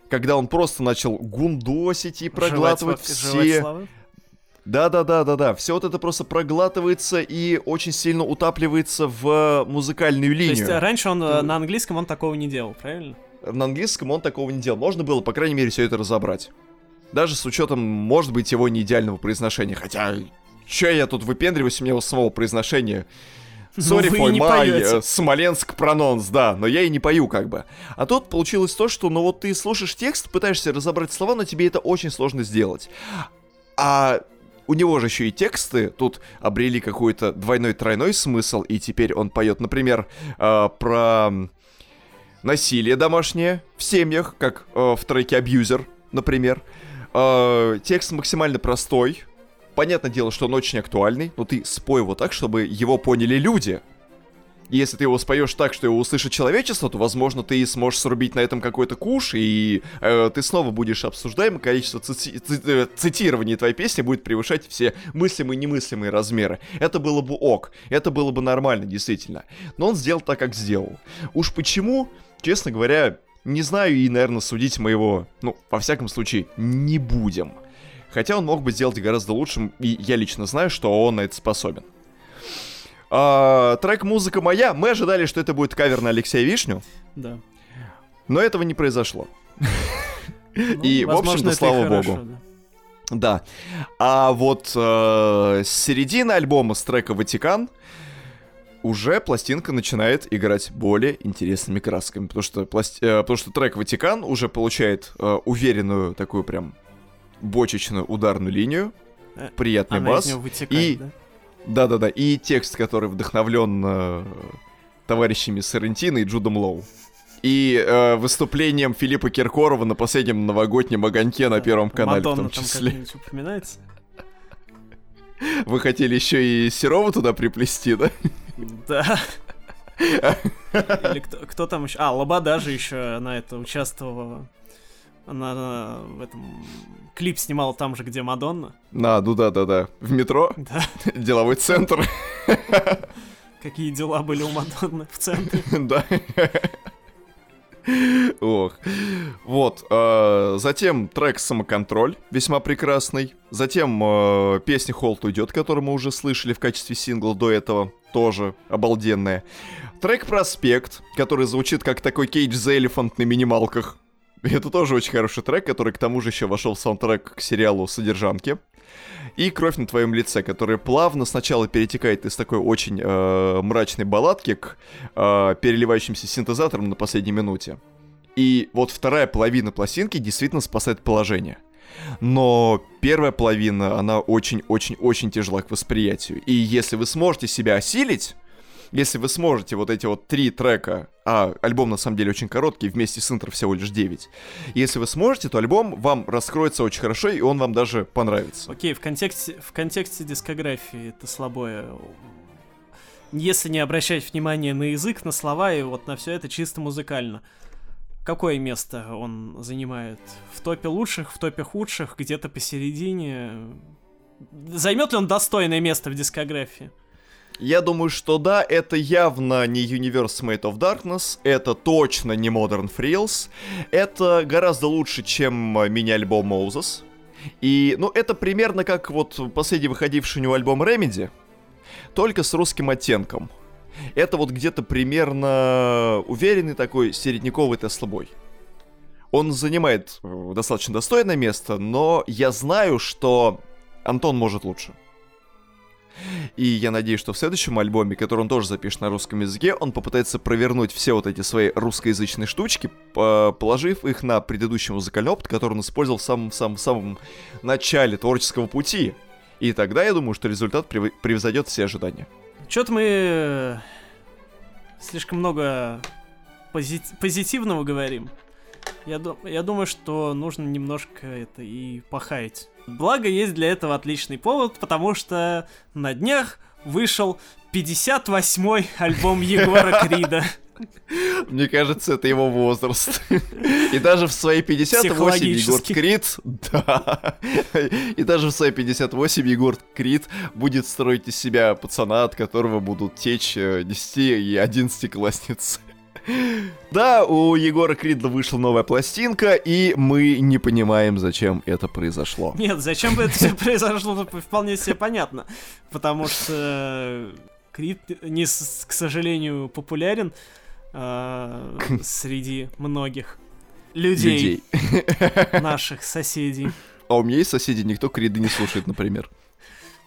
когда он просто начал гундосить и проглатывать жевать, все... Да-да-да-да-да, все вот это просто проглатывается и очень сильно утапливается в музыкальную линию. То есть раньше он Ты... на английском он такого не делал, правильно? На английском он такого не делал. Можно было, по крайней мере, все это разобрать. Даже с учетом, может быть, его не идеального произношения. Хотя, че я тут выпендриваюсь, у меня его самого произношения. [laughs] Сори, for my Смоленск прононс, да, но я и не пою как бы. А тут получилось то, что, ну вот ты слушаешь текст, пытаешься разобрать слова, но тебе это очень сложно сделать. А у него же еще и тексты тут обрели какой-то двойной-тройной смысл, и теперь он поет, например, э, про насилие домашнее в семьях, как э, в треке «Абьюзер», например. Э, текст максимально простой. Понятное дело, что он очень актуальный, но ты спой его так, чтобы его поняли люди. И если ты его споешь так, что его услышит человечество, то, возможно, ты сможешь срубить на этом какой-то куш, и э, ты снова будешь обсуждаем, количество цити- ци- цитирований твоей песни будет превышать все мыслимые и немыслимые размеры. Это было бы ок, это было бы нормально, действительно. Но он сделал так, как сделал. Уж почему, честно говоря, не знаю и, наверное, судить моего, ну, во всяком случае, не будем. Хотя он мог бы сделать гораздо лучше, и я лично знаю, что он на это способен. А, трек «Музыка моя». Мы ожидали, что это будет кавер на Алексея Вишню. Да. Но этого не произошло. Ну, и, в общем-то, слава богу. Да. А вот э, с середины альбома с трека «Ватикан» уже пластинка начинает играть более интересными красками, потому что, э, потому что трек «Ватикан» уже получает э, уверенную такую прям бочечную ударную линию, э, приятный Она бас. и да? Да-да-да, и текст, который вдохновлен э, товарищами Сарентино и Джудом Лоу. И э, выступлением Филиппа Киркорова на последнем новогоднем огоньке на Первом канале Мадонна в том числе. Там упоминается? [laughs] Вы хотели еще и Серова туда приплести, да? Да. [laughs] Или кто, кто там еще? А, Лобода же еще на это участвовала. Она в этом клип снимала там же, где Мадонна. На, ну да, да, да. В метро? Да. [laughs] Деловой центр. [laughs] Какие дела были у Мадонны в центре? [laughs] Да. Ох. Вот. Э, затем трек «Самоконтроль», весьма прекрасный. Затем э, песня «Холт уйдет», которую мы уже слышали в качестве сингла до этого, тоже обалденная. Трек «Проспект», который звучит как такой Кейдж the Elephant на минималках. [laughs] Это тоже очень хороший трек, который к тому же еще вошел в саундтрек к сериалу «Содержанки». И «Кровь на твоем лице», который плавно сначала перетекает из такой очень э, мрачной балладки к э, переливающимся синтезаторам на последней минуте. И вот вторая половина пластинки действительно спасает положение. Но первая половина, она очень-очень-очень тяжела к восприятию. И если вы сможете себя осилить, если вы сможете вот эти вот три трека, а альбом на самом деле очень короткий, вместе с интро всего лишь 9, если вы сможете, то альбом вам раскроется очень хорошо, и он вам даже понравится. Окей, в контексте, в контексте дискографии это слабое если не обращать внимания на язык, на слова и вот на все это чисто музыкально. Какое место он занимает? В топе лучших, в топе худших, где-то посередине? Займет ли он достойное место в дискографии? Я думаю, что да, это явно не Universe Made of Darkness, это точно не Modern Frills, это гораздо лучше, чем мини-альбом Moses. И, ну, это примерно как вот последний выходивший у него альбом Remedy, только с русским оттенком. Это вот где-то примерно уверенный такой середняковый Теслобой. Он занимает э, достаточно достойное место, но я знаю, что Антон может лучше. И я надеюсь, что в следующем альбоме, который он тоже запишет на русском языке, он попытается провернуть все вот эти свои русскоязычные штучки, положив их на предыдущий музыкальный опыт, который он использовал в самом-самом-самом начале творческого пути. И тогда я думаю, что результат превзойдет все ожидания. Чё-то мы э, слишком много пози- позитивного говорим. Я, я думаю, что нужно немножко это и похаять. Благо, есть для этого отличный повод, потому что на днях вышел 58-й альбом Егора [laughs] Крида. Мне кажется, это его возраст. И даже в свои 58 Егор Крид... Да. И даже в свои 58 Егор Крид будет строить из себя пацана, от которого будут течь 10 э, и 11 классниц. [laughs] Да, у Егора Кридла вышла новая пластинка, и мы не понимаем, зачем это произошло. Нет, зачем бы это все [laughs] произошло, вполне себе понятно. Потому что э, Крид не, к сожалению, популярен э, [laughs] среди многих людей, людей. наших соседей. А у меня есть соседи, никто Криды не слушает, например.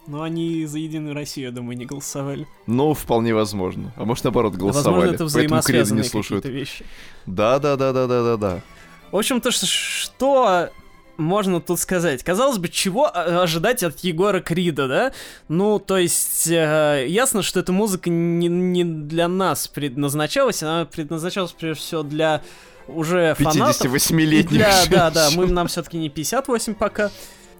Но они за Единую Россию, я думаю, не голосовали. Ну, вполне возможно. А может, наоборот, голосовали. Возможно, это взаимосвязанные не слушают. вещи. Да, да, да, да, да, да, да. В общем-то, что можно тут сказать? Казалось бы, чего ожидать от Егора Крида, да? Ну, то есть, э, ясно, что эта музыка не, не для нас предназначалась, она предназначалась прежде всего для уже фанатов. 58-летних Да, да, да, мы, нам все-таки не 58 пока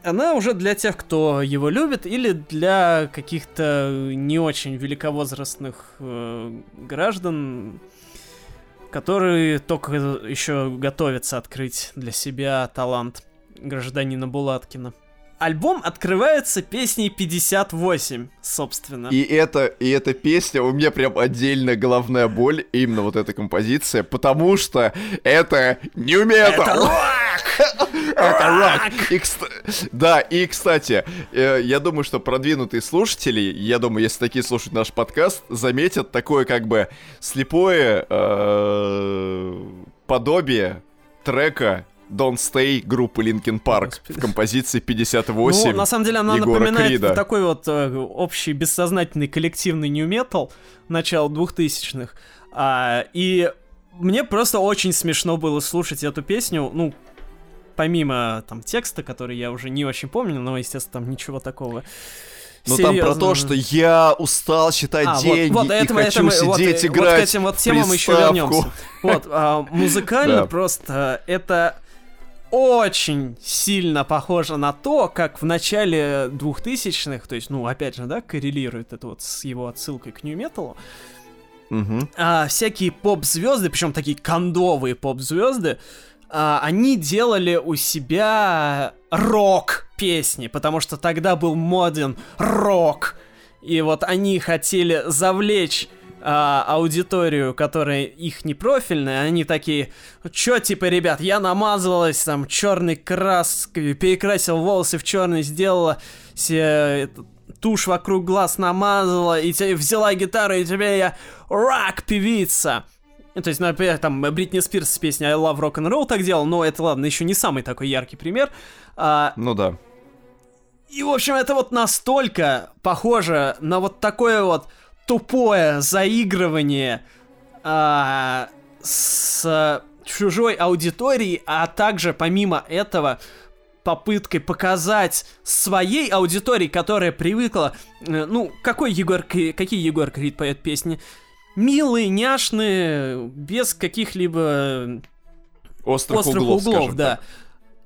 она уже для тех, кто его любит, или для каких-то не очень великовозрастных э, граждан, которые только еще готовятся открыть для себя талант гражданина Булаткина. Альбом открывается песней 58, собственно. И это, и эта песня, у меня прям отдельная головная боль, именно вот эта композиция, потому что это New Metal! Это рок! [laughs] Это рок! И, да, и, кстати, э, я думаю, что продвинутые слушатели, я думаю, если такие слушают наш подкаст, заметят такое как бы слепое э, подобие трека Don't Stay группы Linkin Park Господи. в композиции 58 Ну, на самом деле она Егора напоминает Крида. такой вот э, общий бессознательный коллективный new metal начала 2000-х. А, и мне просто очень смешно было слушать эту песню, ну, помимо там текста, который я уже не очень помню, но, естественно, там ничего такого ну там про то, что я устал считать а, деньги вот, вот, и этого, хочу этого, сидеть вот, играть Вот к этим вот темам еще вернемся. Вот, а, музыкально [laughs] просто это очень сильно похоже на то, как в начале 2000-х, то есть, ну, опять же, да, коррелирует это вот с его отсылкой к нью-металу, угу. а, всякие поп-звезды, причем такие кондовые поп-звезды, а, они делали у себя рок-песни, потому что тогда был моден рок. И вот они хотели завлечь а, аудиторию, которая их не профильная, они такие, чё, типа, ребят, я намазалась там черной краской, перекрасил волосы в черный, сделала себе тушь вокруг глаз намазала, и взяла гитару, и теперь я рок-певица. То есть, например, там Бритни Спирс с песней I Love Rock and Roll так делал, но это, ладно, еще не самый такой яркий пример. А, ну да. И, в общем, это вот настолько похоже на вот такое вот тупое заигрывание а, с чужой аудиторией, а также помимо этого попыткой показать своей аудитории, которая привыкла, э, ну, какой Егор, какие Егор Крид поет песни? Милые, няшные, без каких-либо острых, острых углов, углов да. Так.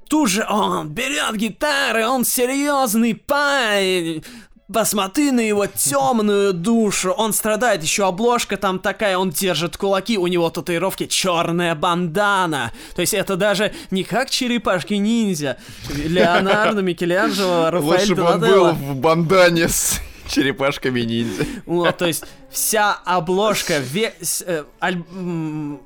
Тут же он берет гитары, он серьезный парень, Посмотри на его темную душу. Он страдает, еще обложка там такая, он держит кулаки, у него татуировки черная бандана. То есть это даже не как черепашки ниндзя. Леонардо, Микеланджело, Рафаэль Лучше бы он был в бандане с черепашками ниндзя. Вот, то есть вся обложка, весь, э,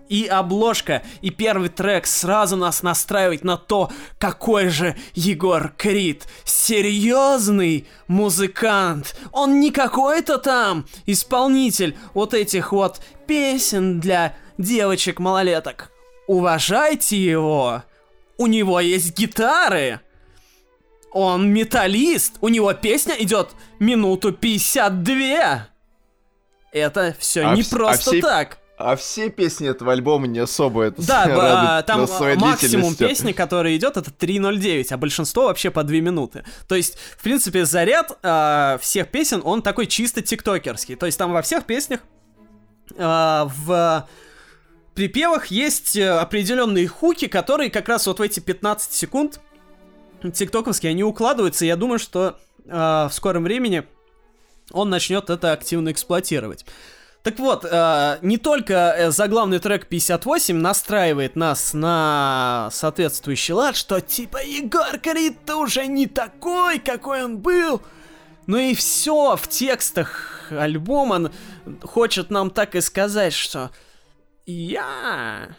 и обложка, и первый трек сразу нас настраивает на то, какой же Егор Крид. Серьезный музыкант. Он не какой-то там исполнитель вот этих вот песен для девочек-малолеток. Уважайте его. У него есть гитары. Он металлист. У него песня идет минуту 52. Это все а не вс- а просто а все... так. А все песни этого альбома не особо это Да, [laughs] а, там максимум песни, который идет, это 3.09, а большинство вообще по 2 минуты. То есть, в принципе, заряд а, всех песен, он такой чисто тиктокерский. То есть там во всех песнях а, в припевах есть э, определенные хуки, которые как раз вот в эти 15 секунд тиктоковские, они укладываются, я думаю, что э, в скором времени он начнет это активно эксплуатировать. Так вот, э, не только э, заглавный трек 58 настраивает нас на соответствующий лад, что типа Егор Крид-то уже не такой, какой он был, но и все в текстах альбома хочет нам так и сказать, что я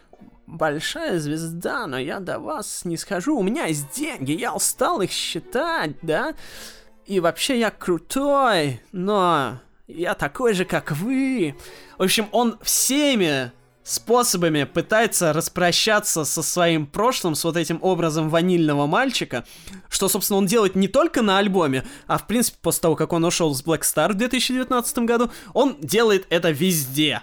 большая звезда, но я до вас не схожу, у меня есть деньги, я устал их считать, да? И вообще я крутой, но я такой же, как вы. В общем, он всеми способами пытается распрощаться со своим прошлым, с вот этим образом ванильного мальчика, что, собственно, он делает не только на альбоме, а, в принципе, после того, как он ушел с Black Star в 2019 году, он делает это везде.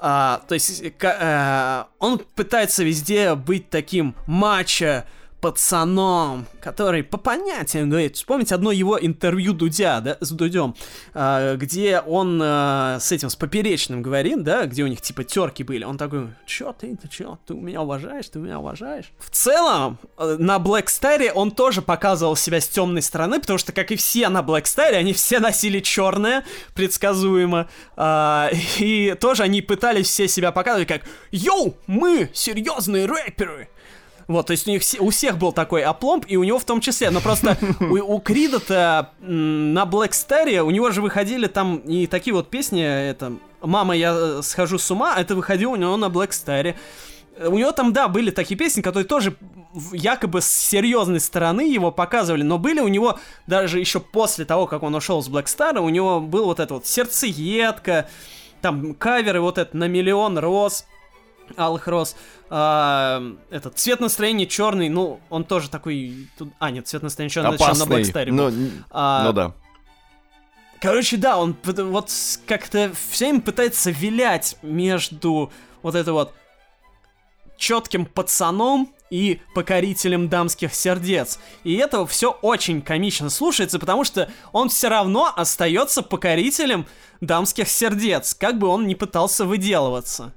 А, то есть, а, он пытается везде быть таким мачо, пацаном, который по понятиям говорит. Вспомните одно его интервью Дудя, да, с Дудем, э, где он э, с этим, с Поперечным говорит, да, где у них типа терки были. Он такой, чё ты, ты чё, ты меня уважаешь, ты меня уважаешь. В целом, э, на Black Star он тоже показывал себя с темной стороны, потому что, как и все на Black Star, они все носили черное, предсказуемо. Э, и тоже они пытались все себя показывать как, йоу, мы серьезные рэперы, вот, то есть у них у всех был такой опломб, и у него в том числе. Но просто [laughs] у, у Крида-то на Star у него же выходили там и такие вот песни, это «Мама, я э, схожу с ума», это выходило у него на Star. У него там, да, были такие песни, которые тоже якобы с серьезной стороны его показывали, но были у него даже еще после того, как он ушел с Star, у него был вот это вот сердцеедка, там каверы вот это на миллион роз, алых роз. А, этот цвет настроения черный, ну, он тоже такой... Тут... А, нет, цвет настроения черный, Опасный, на Black ну, а, ну да. Короче, да, он вот как-то всем пытается вилять между вот это вот четким пацаном и покорителем дамских сердец. И этого все очень комично слушается, потому что он все равно остается покорителем дамских сердец, как бы он ни пытался выделываться.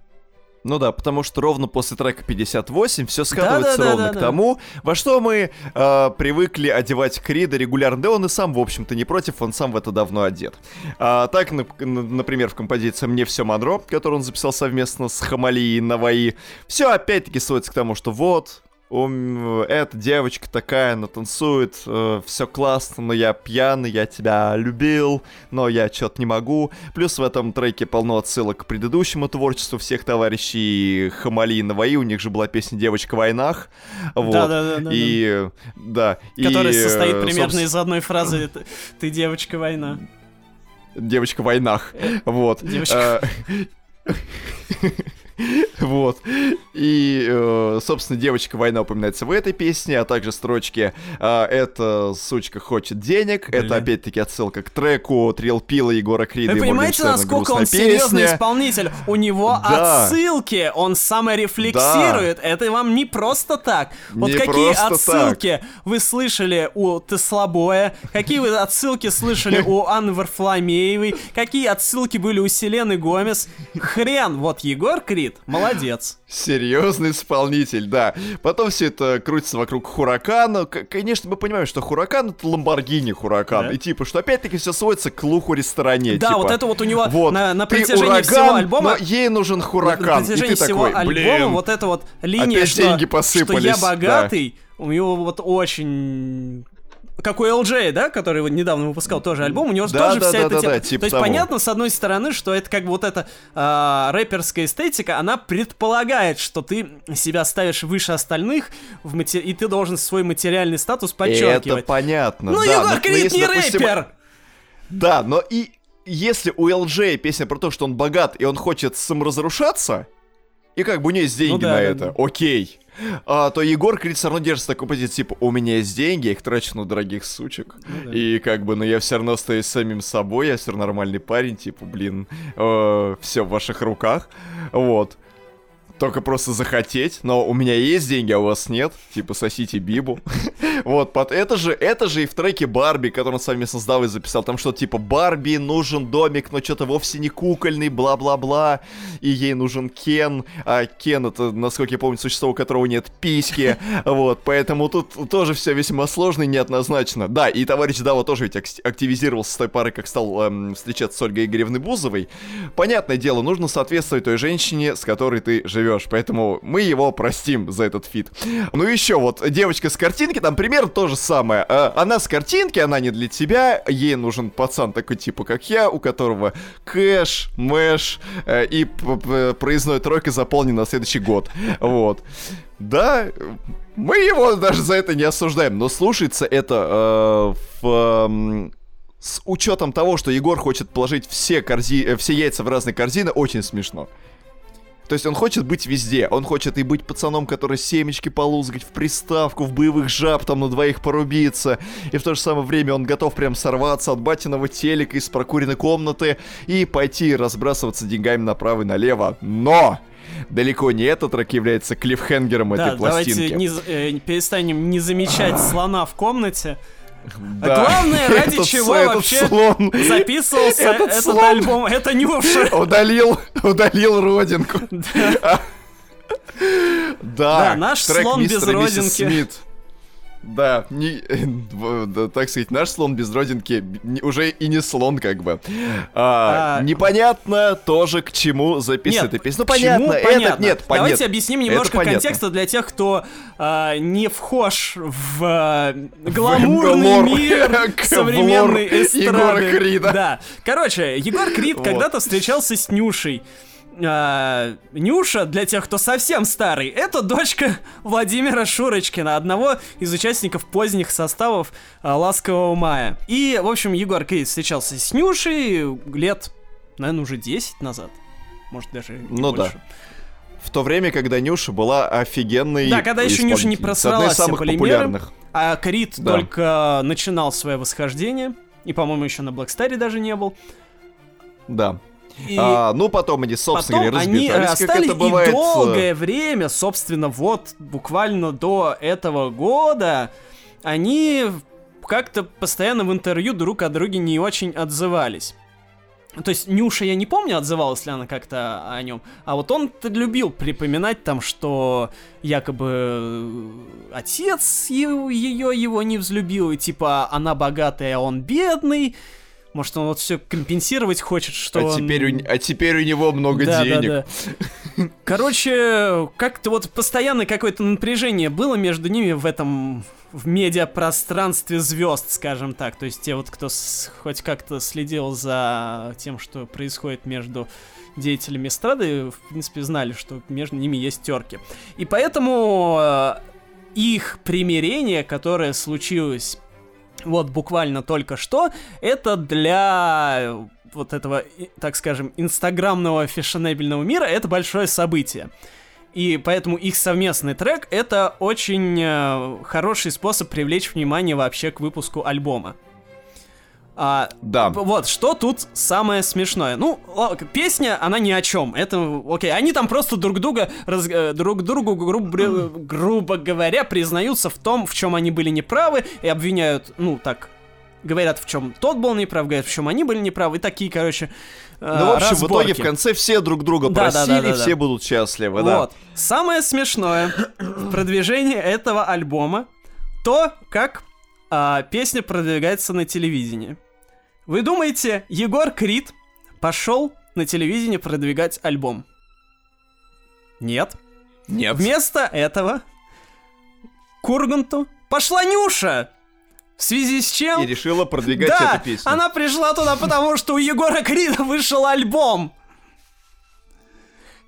Ну да, потому что ровно после трека 58 все скатывается да, да, ровно да, да, к тому, во что мы э, привыкли одевать Крида регулярно. Да он и сам, в общем-то, не против, он сам в это давно одет. А, так, например, в композиции «Мне все Монро», которую он записал совместно с Хамали и Наваи, все опять-таки сводится к тому, что вот, эта девочка такая, она танцует, э, все классно, но я пьяный, я тебя любил, но я что-то не могу. Плюс в этом треке полно отсылок к предыдущему творчеству всех товарищей Хамали и у них же была песня «Девочка в войнах». Вот. Да, да, да. И, да. Которая и, состоит примерно собственно... из одной фразы «Ты девочка война». Девочка в войнах. Э, вот. Девочка. [laughs] [laughs] Э, [laughs] Вот. И, э, собственно, девочка война упоминается в этой песне, а также строчки «А, «Эта сучка хочет денег». Блин. Это, опять-таки, отсылка к треку Трил Пила Егора Крида Вы и понимаете, насколько он серьезный исполнитель? У него да. отсылки, он саморефлексирует. Да. Это вам не просто так. Вот не какие отсылки так. вы слышали у Теслабоя, какие вы отсылки слышали у [laughs] Анны Варфоломеевой, какие отсылки были у Селены Гомес. Хрен, вот Егор Крид Крид, молодец. Серьезный исполнитель, да. Потом все это крутится вокруг Хуракана. Конечно, мы понимаем, что Хуракан это Ламборгини Хуракан. Да. И типа, что опять-таки все сводится к лухаре стороне. Да, типа, вот это вот у него вот, на, на протяжении ураган, всего альбома. Но ей нужен Хуракан. На протяжении и ты всего такой, альбома блин, вот эта вот линия, опять что, деньги посыпались, что я богатый. Да. У него вот очень как у LJ, да, который недавно выпускал тоже альбом, у него да, тоже да, вся да, эта да, тема. Да, типа То есть того. понятно, с одной стороны, что это как бы вот эта э, рэперская эстетика, она предполагает, что ты себя ставишь выше остальных, в мати... и ты должен свой материальный статус подчеркивать. Это понятно, Ну, да, Егор Крид не допустим... рэпер! Да, но и если у LJ песня про то, что он богат и он хочет саморазрушаться, и как бы у него есть деньги ну, да, на да, это, да. окей а, то Егор Крид все равно держится такой позиции, типа, у меня есть деньги, я их трачу на дорогих сучек. Ну, да. И как бы, ну я все равно остаюсь самим собой, я все нормальный парень, типа, блин, э, все в ваших руках. Вот только просто захотеть, но у меня есть деньги, а у вас нет, типа сосите Бибу. [laughs] вот, под это же, это же и в треке Барби, который он совместно с Давой записал, там что типа Барби нужен домик, но что-то вовсе не кукольный, бла-бла-бла, и ей нужен Кен, а Кен это, насколько я помню, существо, у которого нет письки, [laughs] вот, поэтому тут тоже все весьма сложно и неоднозначно. Да, и товарищ Дава тоже ведь активизировался с той парой, как стал эм, встречаться с Ольгой Игоревной Бузовой. Понятное дело, нужно соответствовать той женщине, с которой ты живешь живешь, поэтому мы его простим за этот feat. Ну еще вот девочка с картинки, там примерно то же самое. А, она с картинки, она не для тебя, ей нужен пацан такой типа, как я, у которого cash, мэш э, и проездной тройка заполнен на следующий год. Вот. Да, мы его даже за это не осуждаем, но слушается это э, в... Э, с учетом того, что Егор хочет положить все, корзи... Э, все яйца в разные корзины, очень смешно. То есть он хочет быть везде. Он хочет и быть пацаном, который семечки полузгать в приставку, в боевых жаб там на двоих порубиться. И в то же самое время он готов прям сорваться от батиного телека из прокуренной комнаты и пойти разбрасываться деньгами направо и налево. Но! далеко не этот трек является клиффхенгером да, этой пластинки. давайте не, э, перестанем не замечать [laughs] слона в комнате. Да. Главное, ради этот, чего этот вообще слон, записывался этот, этот слон альбом, это Нюша. Удалил, удалил родинку. Да, да наш слон без родинки. Смит. Да, не, да, так сказать, наш слон без родинки уже и не слон, как бы. А, а, непонятно тоже, к чему записана эта песня. Ну, понятно, чему? понятно. нет, понятно. Давайте объясним немножко контекста для тех, кто а, не вхож в а, гламурный [laughs] в мир современной эстрады. Егора Крида. Да. Короче, Егор Крид вот. когда-то встречался с Нюшей. А, Нюша, для тех, кто совсем старый, это дочка [laughs] Владимира Шурочкина, одного из участников поздних составов а, «Ласкового мая». И, в общем, Егор Крид встречался с Нюшей лет, наверное, уже 10 назад. Может, даже Ну больше. да. В то время, когда Нюша была офигенной Да, когда еще Нюша не просрала все полимеры, популярных. а Крид да. только начинал свое восхождение, и, по-моему, еще на Блэкстаре даже не был. Да. И а, ну, потом они, собственно потом говоря, разбежались, они расстались, как это бывает. И долгое время, собственно, вот буквально до этого года, они как-то постоянно в интервью друг о друге не очень отзывались. То есть Нюша, я не помню, отзывалась ли она как-то о нем, а вот он любил припоминать там, что якобы отец ее, ее его не взлюбил, и типа она богатая, а он бедный, может, он вот все компенсировать хочет, что а он... теперь у... А теперь у него много да, денег. Да, да. Короче, как-то вот постоянное какое-то напряжение было между ними в этом в медиапространстве звезд, скажем так. То есть те вот, кто с... хоть как-то следил за тем, что происходит между деятелями эстрады, в принципе, знали, что между ними есть терки. И поэтому э, их примирение, которое случилось вот буквально только что, это для вот этого, так скажем, инстаграмного фешенебельного мира, это большое событие. И поэтому их совместный трек это очень э, хороший способ привлечь внимание вообще к выпуску альбома. А, да. Вот, что тут самое смешное? Ну, песня, она ни о чем. Это, окей, они там просто друг друга, раз, э, друг другу, грубо, грубо говоря, признаются в том, в чем они были неправы, и обвиняют, ну, так, говорят, в чем тот был неправ, говорят, в чем они были неправы, и такие, короче, э, Ну, в общем, разборки. в итоге в конце все друг друга да, просили, да, да, да, да, все будут счастливы, да. Вот. Самое смешное в продвижении этого альбома то, как а, песня продвигается на телевидении. Вы думаете, Егор Крид пошел на телевидение продвигать альбом? Нет. Нет. Вместо этого Курганту пошла Нюша. В связи с чем? И решила продвигать да, эту песню. она пришла туда, потому что у Егора Крида вышел альбом.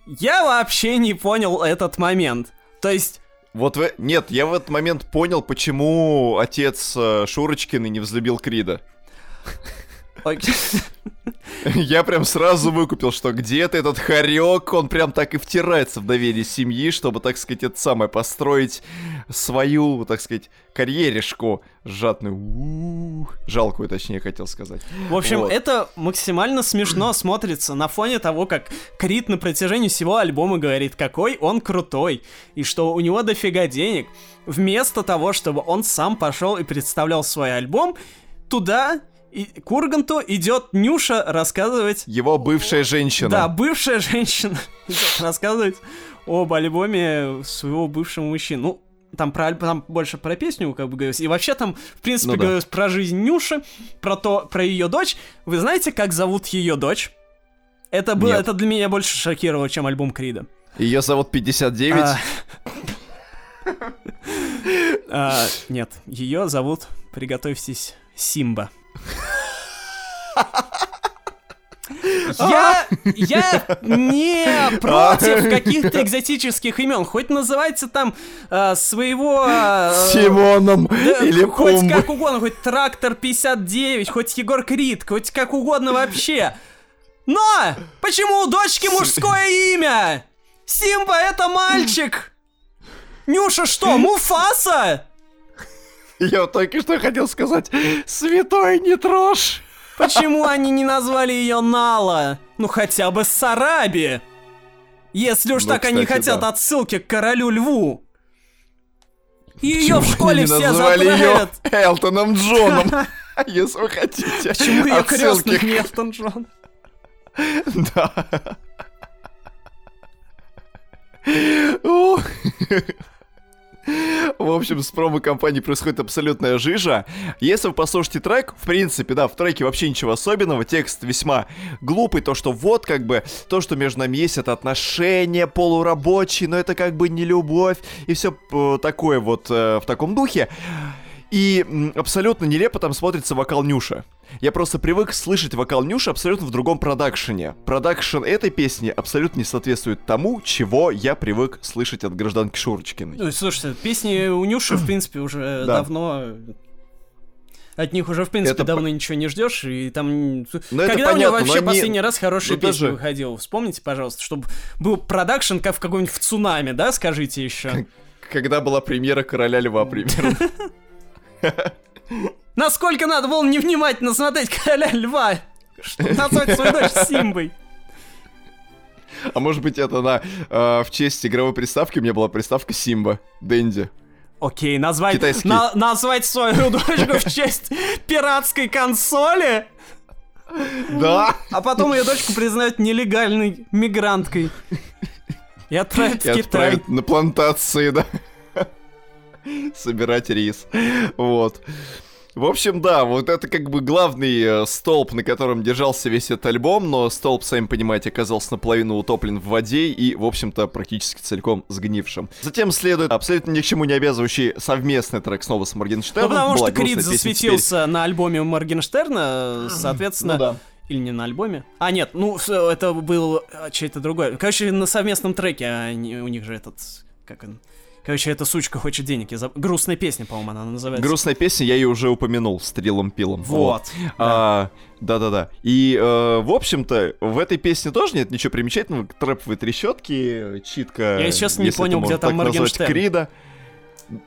Я вообще не понял этот момент. То есть вот в... Нет, я в этот момент понял, почему отец э, Шурочкин не взлюбил Крида. Я прям сразу выкупил, что где-то этот хорек, он прям так и втирается в доверие семьи, чтобы, так сказать, это самое, построить свою, так сказать, карьеришку сжатную, жалкую, точнее, хотел сказать. В общем, вот. это максимально смешно смотрится на фоне того, как Крит на протяжении всего альбома говорит, какой он крутой, и что у него дофига денег. Вместо того, чтобы он сам пошел и представлял свой альбом, туда и к Урганту идет Нюша рассказывать... Его бывшая женщина. Да, бывшая женщина [laughs] идет рассказывать об альбоме своего бывшего мужчины. Ну, там, про, там больше про песню, как бы говорится. И вообще там, в принципе, ну, да. говорилось про жизнь Нюши, про то, про ее дочь. Вы знаете, как зовут ее дочь? Это было, Нет. это для меня больше шокировало, чем альбом Крида. Ее зовут 59. А... [laughs] А, нет, ее зовут, приготовьтесь, Симба. Я, я не против каких-то экзотических имен. Хоть называйте там э, своего... э, Симоном да, или хоть Пумбой. как угодно, хоть Трактор 59, хоть Егор Крид, хоть как угодно вообще. Но! Почему у дочки мужское имя? Симба это мальчик! Нюша что, Муфаса? Я только что хотел сказать, святой не трожь. Почему они не назвали ее Нала? Ну хотя бы Сараби. Если уж Ну, так они кстати, хотят да. отсылки к королю льву. Ее в школе они все затравят. Элтоном Джоном. [laughs] Если вы хотите. Почему ее крестный не Элтон Джон? Да. В общем, с промо-компанией происходит абсолютная жижа. Если вы послушаете трек, в принципе, да, в треке вообще ничего особенного, текст весьма глупый, то, что вот, как бы, то, что между нами есть, это отношения полурабочие, но это как бы не любовь, и все такое вот э, в таком духе. И абсолютно нелепо там смотрится вокал Нюша. Я просто привык слышать вокал Нюши абсолютно в другом продакшене. Продакшн этой песни абсолютно не соответствует тому, чего я привык слышать от гражданки Шурочкиной. Ну, слушайте, песни у Нюши, в принципе, уже Да. давно... От них уже, в принципе, Это давно ничего не ждешь, и там... Ну, это Когда у него вообще но они- последний раз хорошая ну, песня даже- выходила? Вспомните, пожалуйста, чтобы был продакшн, как в каком-нибудь в цунами, да, скажите еще. Когда была премьера Короля Льва, примерно. [laughs] [laughs] Насколько надо было невнимательно смотреть Короля Льва, чтобы назвать свою дочь Симбой. А может быть это на э, в честь игровой приставки у меня была приставка Симба, Дэнди. Окей, назвать, Китайский. на- назвать свою дочку в честь пиратской консоли, Да! а потом ее дочку признают нелегальной мигранткой. И отправят И в Китай. отправят на плантации, да. [laughs] Собирать рис. Вот. В общем, да, вот это как бы главный э, столб, на котором держался весь этот альбом, но столб, сами понимаете, оказался наполовину утоплен в воде и, в общем-то, практически целиком сгнившим. Затем следует абсолютно ни к чему не обязывающий совместный трек снова с Ну, Моргенштерном. потому Была что Крид песня теперь. засветился на альбоме Моргенштерна, соответственно... Ну да. Или не на альбоме? А, нет, ну, с- это был а, чей-то другой. Короче, на совместном треке они, у них же этот... Как он? Короче, эта сучка хочет денег. Я заб- Грустная песня, по-моему, она называется. Грустная песня, я ее уже упомянул, с Трилом Пилом. Вот. А, Да-да-да. И, э, в общем-то, в этой песне тоже нет ничего примечательного. Трэповые трещотки, читка. Я, честно, не понял, где там Моргенштерн. Крида.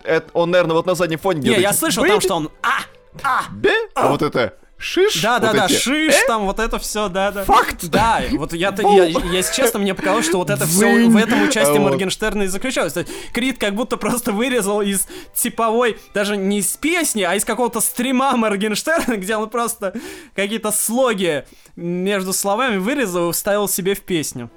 Это, он, наверное, вот на заднем фоне Не, я слышал там, что он... А! А! «Бе», а вот это шиш. Да, да, вот да, эти, шиш, там вот это все, да, да. Факт. Да, вот я, я, я, если честно, мне показалось, что вот это все в этом участии А. Моргенштерна и заключалось. То есть Крид как будто просто вырезал из типовой, даже не из песни, а из какого-то стрима Моргенштерна, [laughs] где он просто какие-то слоги между словами вырезал и вставил себе в песню.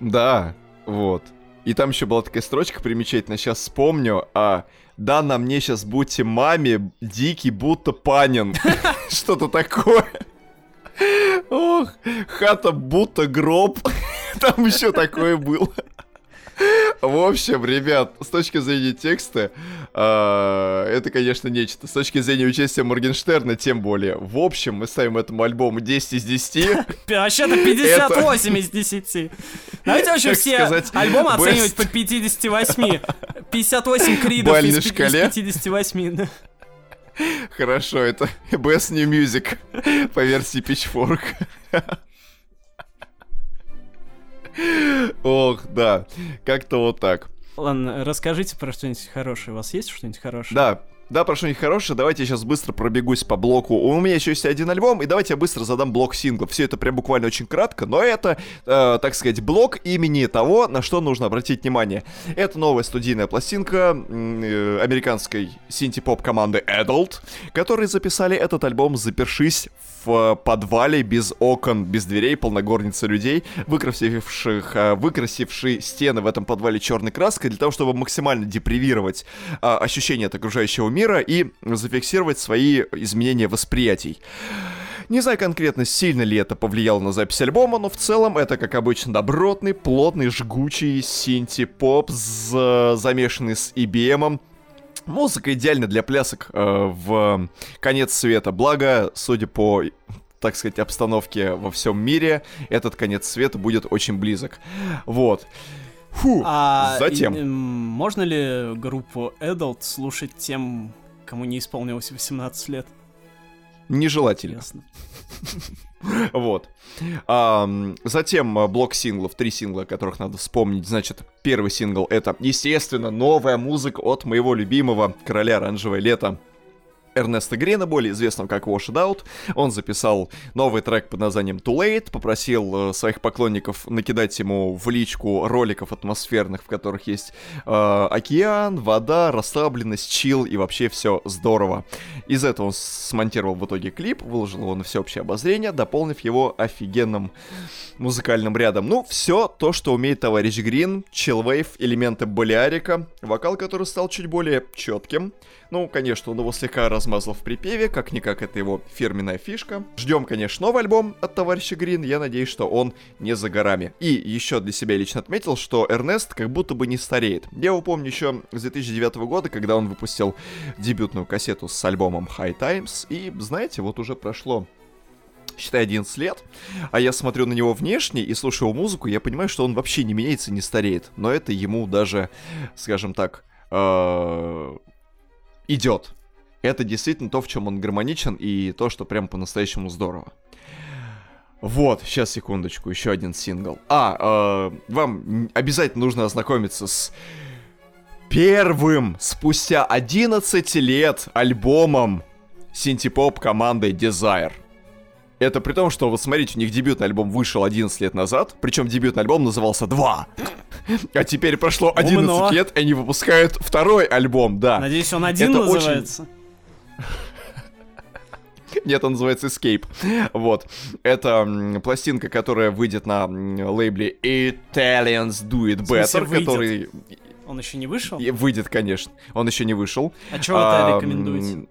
Да, вот. И там еще была такая строчка примечательная, сейчас вспомню, а да, на мне сейчас будьте маме, дикий будто панин. [laughs] Что-то такое. Ох, хата будто гроб. [laughs] Там еще такое было. В общем, ребят, с точки зрения текста, а, это, конечно, нечто. С точки зрения участия Моргенштерна, тем более. В общем, мы ставим этому альбому 10 из 10. Пи- Вообще-то 58 из 10. Давайте вообще все сказать, альбомы best. оценивать по 58. 58 кридов Бальной из, пи- из шкале. 58. да. Хорошо, это [laughs] Best New Music по версии Pitchfork. [laughs] Ох, да, как-то вот так. Ладно, расскажите про что-нибудь хорошее. У вас есть что-нибудь хорошее? Да, да, про что-нибудь хорошее, давайте я сейчас быстро пробегусь по блоку. У меня еще есть один альбом, и давайте я быстро задам блок синглов. Все это прям буквально очень кратко, но это, э, так сказать, блок имени того, на что нужно обратить внимание. Это новая студийная пластинка э, американской синти-поп команды Adult, которые записали этот альбом, запершись в подвале без окон, без дверей, полногорница людей, выкрасивших, э, выкрасившие стены в этом подвале черной краской для того, чтобы максимально депривировать а, ощущение от окружающего мира и зафиксировать свои изменения восприятий. Не знаю конкретно, сильно ли это повлияло на запись альбома, но в целом это, как обычно, добротный, плотный, жгучий синти-поп, з- замешанный с EBM, Музыка идеальна для плясок э, в конец света. Благо, судя по так сказать, обстановке во всем мире, этот конец света будет очень близок. Вот. Фу, А затем. и, можно ли группу Adult слушать тем, кому не исполнилось 18 лет? Нежелательно. Ясно. [laughs] Вот. Ам, затем а, блок синглов, три сингла, о которых надо вспомнить. Значит, первый сингл это, естественно, новая музыка от моего любимого короля оранжевое лето. Эрнеста Грина, более известного как Wash It Out. Он записал новый трек под названием Too Late, попросил э, своих поклонников накидать ему в личку роликов атмосферных, в которых есть э, океан, вода, расслабленность, чил и вообще все здорово. Из этого он смонтировал в итоге клип, выложил его на всеобщее обозрение, дополнив его офигенным музыкальным рядом. Ну, все то, что умеет товарищ Грин, чиллвейв, элементы болярика, вокал, который стал чуть более четким. Ну, конечно, он его слегка размазал в припеве, как-никак это его фирменная фишка. Ждем, конечно, новый альбом от товарища Грин, я надеюсь, что он не за горами. И еще для себя лично отметил, что Эрнест как будто бы не стареет. Я его помню еще с 2009 года, когда он выпустил дебютную кассету с альбомом High Times, и, знаете, вот уже прошло считай, 11 лет, а я смотрю на него внешне и слушаю его музыку, я понимаю, что он вообще не меняется, не стареет. Но это ему даже, скажем так, э, идет. Это действительно то, в чем он гармоничен, и то, что прям по-настоящему здорово. Вот, сейчас секундочку, еще один сингл. А, э, вам обязательно нужно ознакомиться с первым спустя 11 лет альбомом синтепоп команды Desire. Это при том, что, вот смотрите, у них дебютный альбом вышел 11 лет назад, причем дебютный альбом назывался 2. [laughs] А теперь прошло 11 Умно. лет, и они выпускают второй альбом, да. Надеюсь, он один Это очень- называется. Нет, он называется Escape. Вот. Это пластинка, которая выйдет на лейбле Italians Do It Better, который Он еще не вышел? и выйдет, конечно. Он еще не вышел. А что вы это рекомендуете?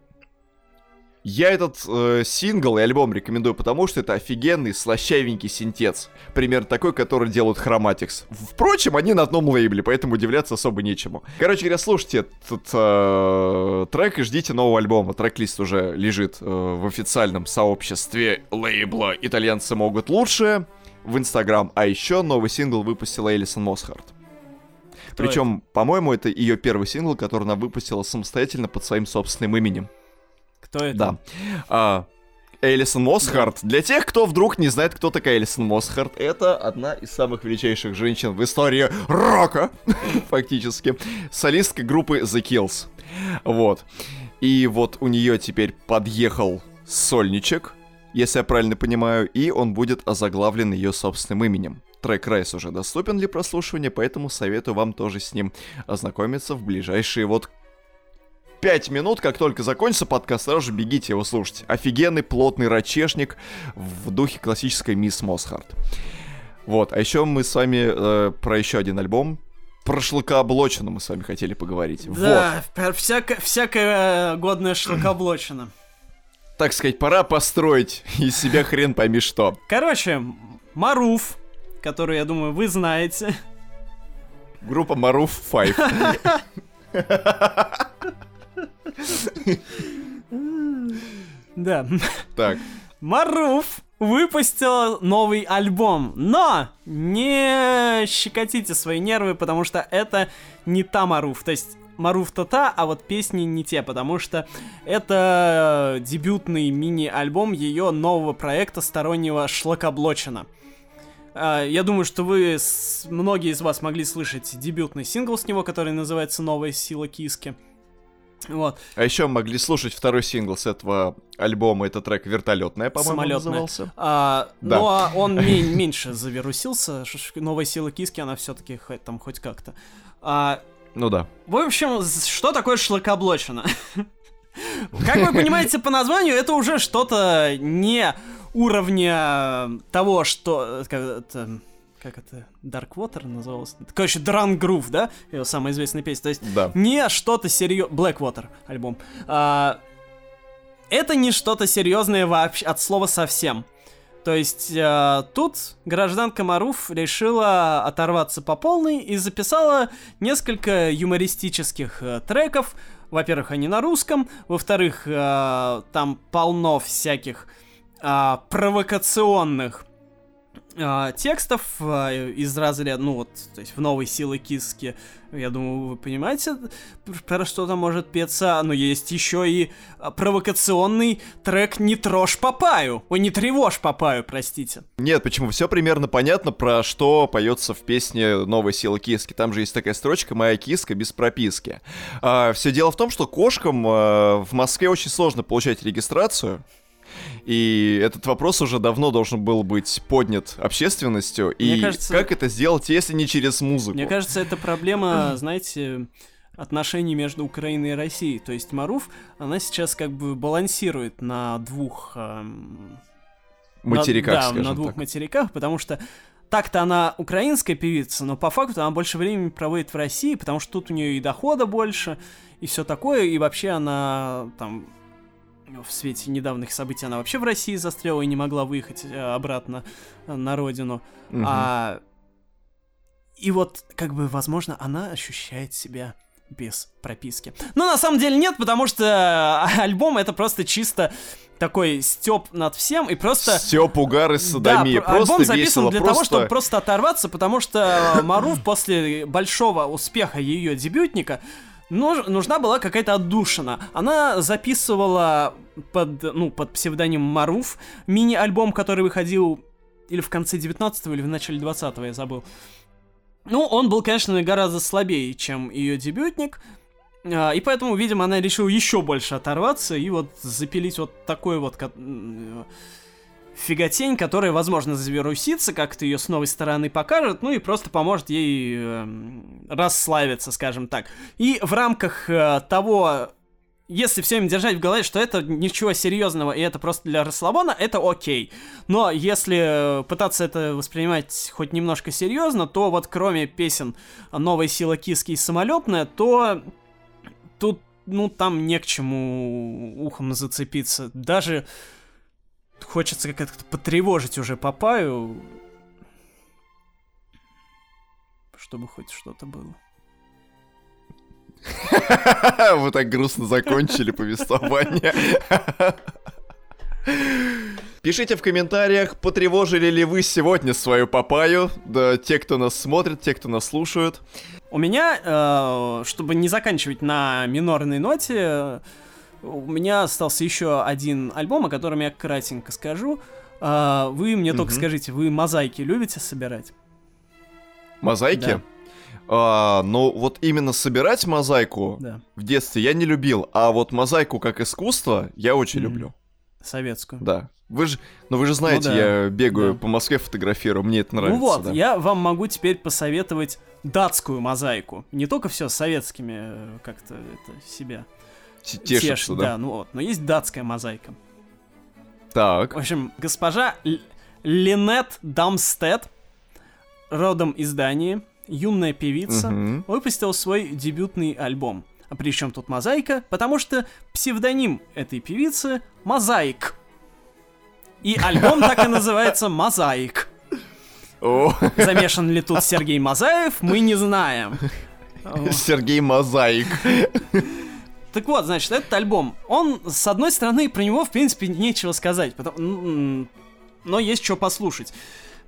Я этот э, сингл и альбом рекомендую, потому что это офигенный, слащавенький синтез. Примерно такой, который делают Chromatics. Впрочем, они на одном лейбле, поэтому удивляться особо нечему. Короче говоря, слушайте этот э, трек и ждите нового альбома. Трек-лист уже лежит э, в официальном сообществе лейбла «Итальянцы могут лучше» в Инстаграм. А еще новый сингл выпустила Элисон Мосхарт. Причем, по-моему, это ее первый сингл, который она выпустила самостоятельно под своим собственным именем. Кто это? Да. А, Элисон Мосхарт. Для тех, кто вдруг не знает, кто такая Элисон Мосхарт, это одна из самых величайших женщин в истории рока, [laughs] фактически. Солистка группы The Kills. Вот. И вот у нее теперь подъехал сольничек, если я правильно понимаю, и он будет озаглавлен ее собственным именем. Трек Райс уже доступен для прослушивания, поэтому советую вам тоже с ним ознакомиться в ближайшие вот 5 минут, как только закончится подкаст, сразу же бегите его слушать. Офигенный плотный рачешник в духе классической Мисс Мосхарт. Вот, а еще мы с вами э, про еще один альбом. Про шлакооблочину мы с вами хотели поговорить. Вот, Да, пер- всяко- всякая э, годная шлакоблочина. так сказать, пора построить из себя хрен пойми что. Короче, Маруф, который, я думаю, вы знаете. Группа Maroon [laughs] 5. Да. Так, Маруф выпустила новый альбом, но не щекотите свои нервы, потому что это не та Маруф, то есть Маруф-то та, а вот песни не те, потому что это дебютный мини-альбом ее нового проекта стороннего Шлакоблочина. А, Я думаю, что вы, многие из вас могли слышать дебютный сингл с него, который называется «Новая сила киски». Вот. а еще могли слушать второй сингл с этого альбома, это трек «Вертолетная», по-моему, Самолетная. назывался. А, Да. Ну, а он ме- меньше завирусился. Новая сила киски, она все-таки там хоть как-то. А, Ну да. в общем, что такое шлакоблочина? Как вы понимаете по названию, это уже что-то не уровня того, что... Как это? Dark Water называлось? Короче, Drunk Groove, да? Его самая известная песня. То есть Да. не что-то серьезное. Blackwater альбом. А, это не что-то серьезное вообще от слова совсем. То есть э, тут гражданка Маруф решила оторваться по полной и записала несколько юмористических э, треков во-первых, они на русском, во-вторых, э, там полно всяких э, провокационных э, текстов э, из разряда, ну вот, то есть в новой силы киски, я думаю, вы понимаете, про что там может петься, но есть еще и провокационный трек «Не трожь Папаю», ой, «Не тревожь Папаю», простите. Нет, почему, все примерно понятно, про что поется в песне «Новая сила киски», там же есть такая строчка «Моя киска без прописки». А, все дело в том, что кошкам а, в Москве очень сложно получать регистрацию, и этот вопрос уже давно должен был быть поднят общественностью. Мне и кажется, как это сделать, если не через музыку? Мне кажется, это проблема, [clears throat] знаете, отношений между Украиной и Россией. То есть Маруф, она сейчас как бы балансирует на двух... Эм, материках, на, Да, на двух так. материках, потому что так-то она украинская певица, но по факту она больше времени проводит в России, потому что тут у нее и дохода больше, и все такое, и вообще она там в свете недавних событий она вообще в России застряла и не могла выехать э, обратно э, на родину. Угу. А... И вот, как бы, возможно, она ощущает себя без прописки. Но на самом деле нет, потому что э, [laughs] альбом это просто чисто такой степ над всем и просто... Степ, угар и садомия. Да, просто альбом записан весело, для просто... того, чтобы просто оторваться, потому что Маруф после большого успеха ее дебютника нужна была какая-то отдушина. Она записывала под, ну, под псевдоним Маруф мини-альбом, который выходил или в конце 19-го, или в начале 20-го, я забыл. Ну, он был, конечно, гораздо слабее, чем ее дебютник, а, и поэтому, видимо, она решила еще больше оторваться и вот запилить вот такой вот фиготень, которая, возможно, завирусится, как-то ее с новой стороны покажет, ну и просто поможет ей э, расслабиться, скажем так. И в рамках э, того, если все им держать в голове, что это ничего серьезного и это просто для расслабона, это окей. Но если пытаться это воспринимать хоть немножко серьезно, то вот кроме песен «Новая сила киски» и «Самолетная», то тут, ну, там не к чему ухом зацепиться. Даже хочется как-то потревожить уже Папаю, чтобы хоть что-то было. [laughs] Вы так грустно закончили повествование. [laughs] Пишите в комментариях, потревожили ли вы сегодня свою папаю, да, те, кто нас смотрит, те, кто нас слушают. У меня, э, чтобы не заканчивать на минорной ноте, у меня остался еще один альбом, о котором я кратенько скажу. А, вы мне только скажите, вы мозаики любите собирать? Мозаики? Да. А, ну, вот именно собирать мозаику да. в детстве я не любил, а вот мозаику как искусство я очень mm. люблю. Советскую. Да. Вы же, ну вы же знаете, ну, да. я бегаю да. по Москве фотографирую, мне это нравится. Ну вот, да. я вам могу теперь посоветовать датскую мозаику. Не только все советскими э, как-то это себя тешится, тешит, да? да, ну вот. Но есть датская мозаика. Так. В общем, госпожа Л- Линет Дамстед, родом из Дании, юная певица, угу. выпустила свой дебютный альбом. А при чем тут мозаика? Потому что псевдоним этой певицы — Мозаик. И альбом так и называется «Мозаик». Замешан ли тут Сергей Мозаев, мы не знаем. Сергей Мозаик. Так вот, значит, этот альбом, он, с одной стороны, про него, в принципе, нечего сказать, потому... но есть что послушать.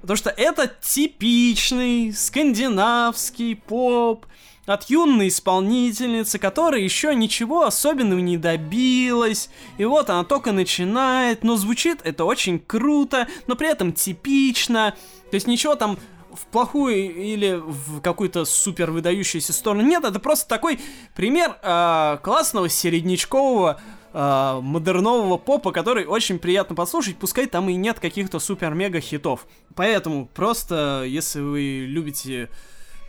Потому что это типичный скандинавский поп от юной исполнительницы, которая еще ничего особенного не добилась. И вот она только начинает, но звучит это очень круто, но при этом типично. То есть ничего там в плохую или в какую-то супер выдающуюся сторону. Нет, это просто такой пример э, классного середнячкового э, модернового попа, который очень приятно послушать, пускай там и нет каких-то супер-мега хитов. Поэтому просто, если вы любите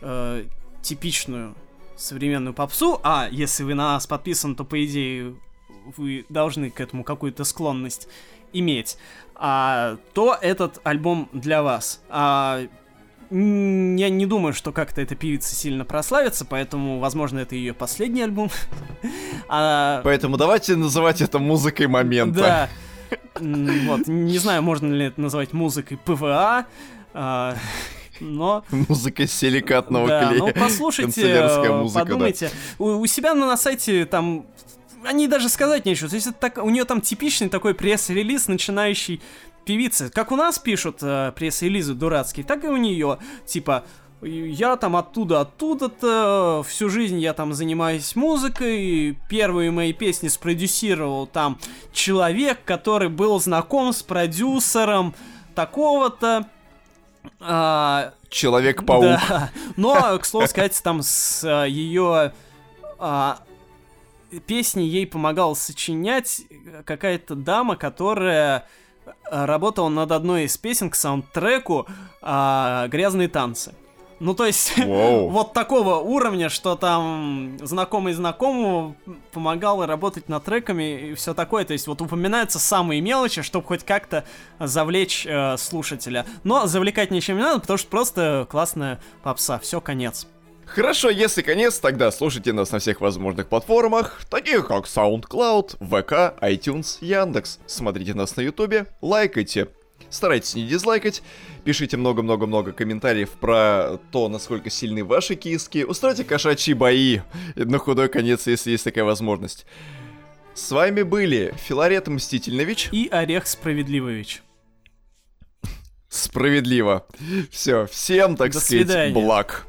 э, типичную современную попсу, а если вы на нас подписан, то по идее вы должны к этому какую-то склонность иметь, а, то этот альбом для вас. А, я не думаю, что как-то эта певица сильно прославится, поэтому, возможно, это ее последний альбом. [laughs] а... Поэтому давайте называть это музыкой момента. Да. Вот, не знаю, можно ли это называть музыкой ПВА. А... но... Музыка силикатного да, клея. Ну, послушайте, Канцелярская музыка, да. подумайте. У, у себя на, на сайте там... Они даже сказать нечего. То есть это так, у нее там типичный такой пресс-релиз начинающий певицы. Как у нас пишут э, пресс-релизы дурацкие, так и у нее. Типа, я там оттуда, оттуда-то, всю жизнь я там занимаюсь музыкой, первые мои песни спродюсировал там человек, который был знаком с продюсером такого-то. А, Человек-паук. да. Но, к слову сказать, там с а, ее а, песни ей помогала сочинять какая-то дама, которая а, работала над одной из песен к саундтреку а, «Грязные танцы». Ну, то есть, [laughs] Воу. вот такого уровня, что там знакомый знакомому помогал работать над треками и все такое. То есть, вот упоминаются самые мелочи, чтобы хоть как-то завлечь э, слушателя. Но завлекать ничем не надо, потому что просто классная попса. Все, конец. Хорошо, если конец, тогда слушайте нас на всех возможных платформах, таких как SoundCloud, VK, iTunes, Яндекс. Смотрите нас на Ютубе, лайкайте, старайтесь не дизлайкать, пишите много-много-много комментариев про то, насколько сильны ваши киски, устройте кошачьи бои на худой конец, если есть такая возможность. С вами были Филарет Мстительнович. И Орех Справедливович. Справедливо. Все, всем, так До сказать, свидания. благ.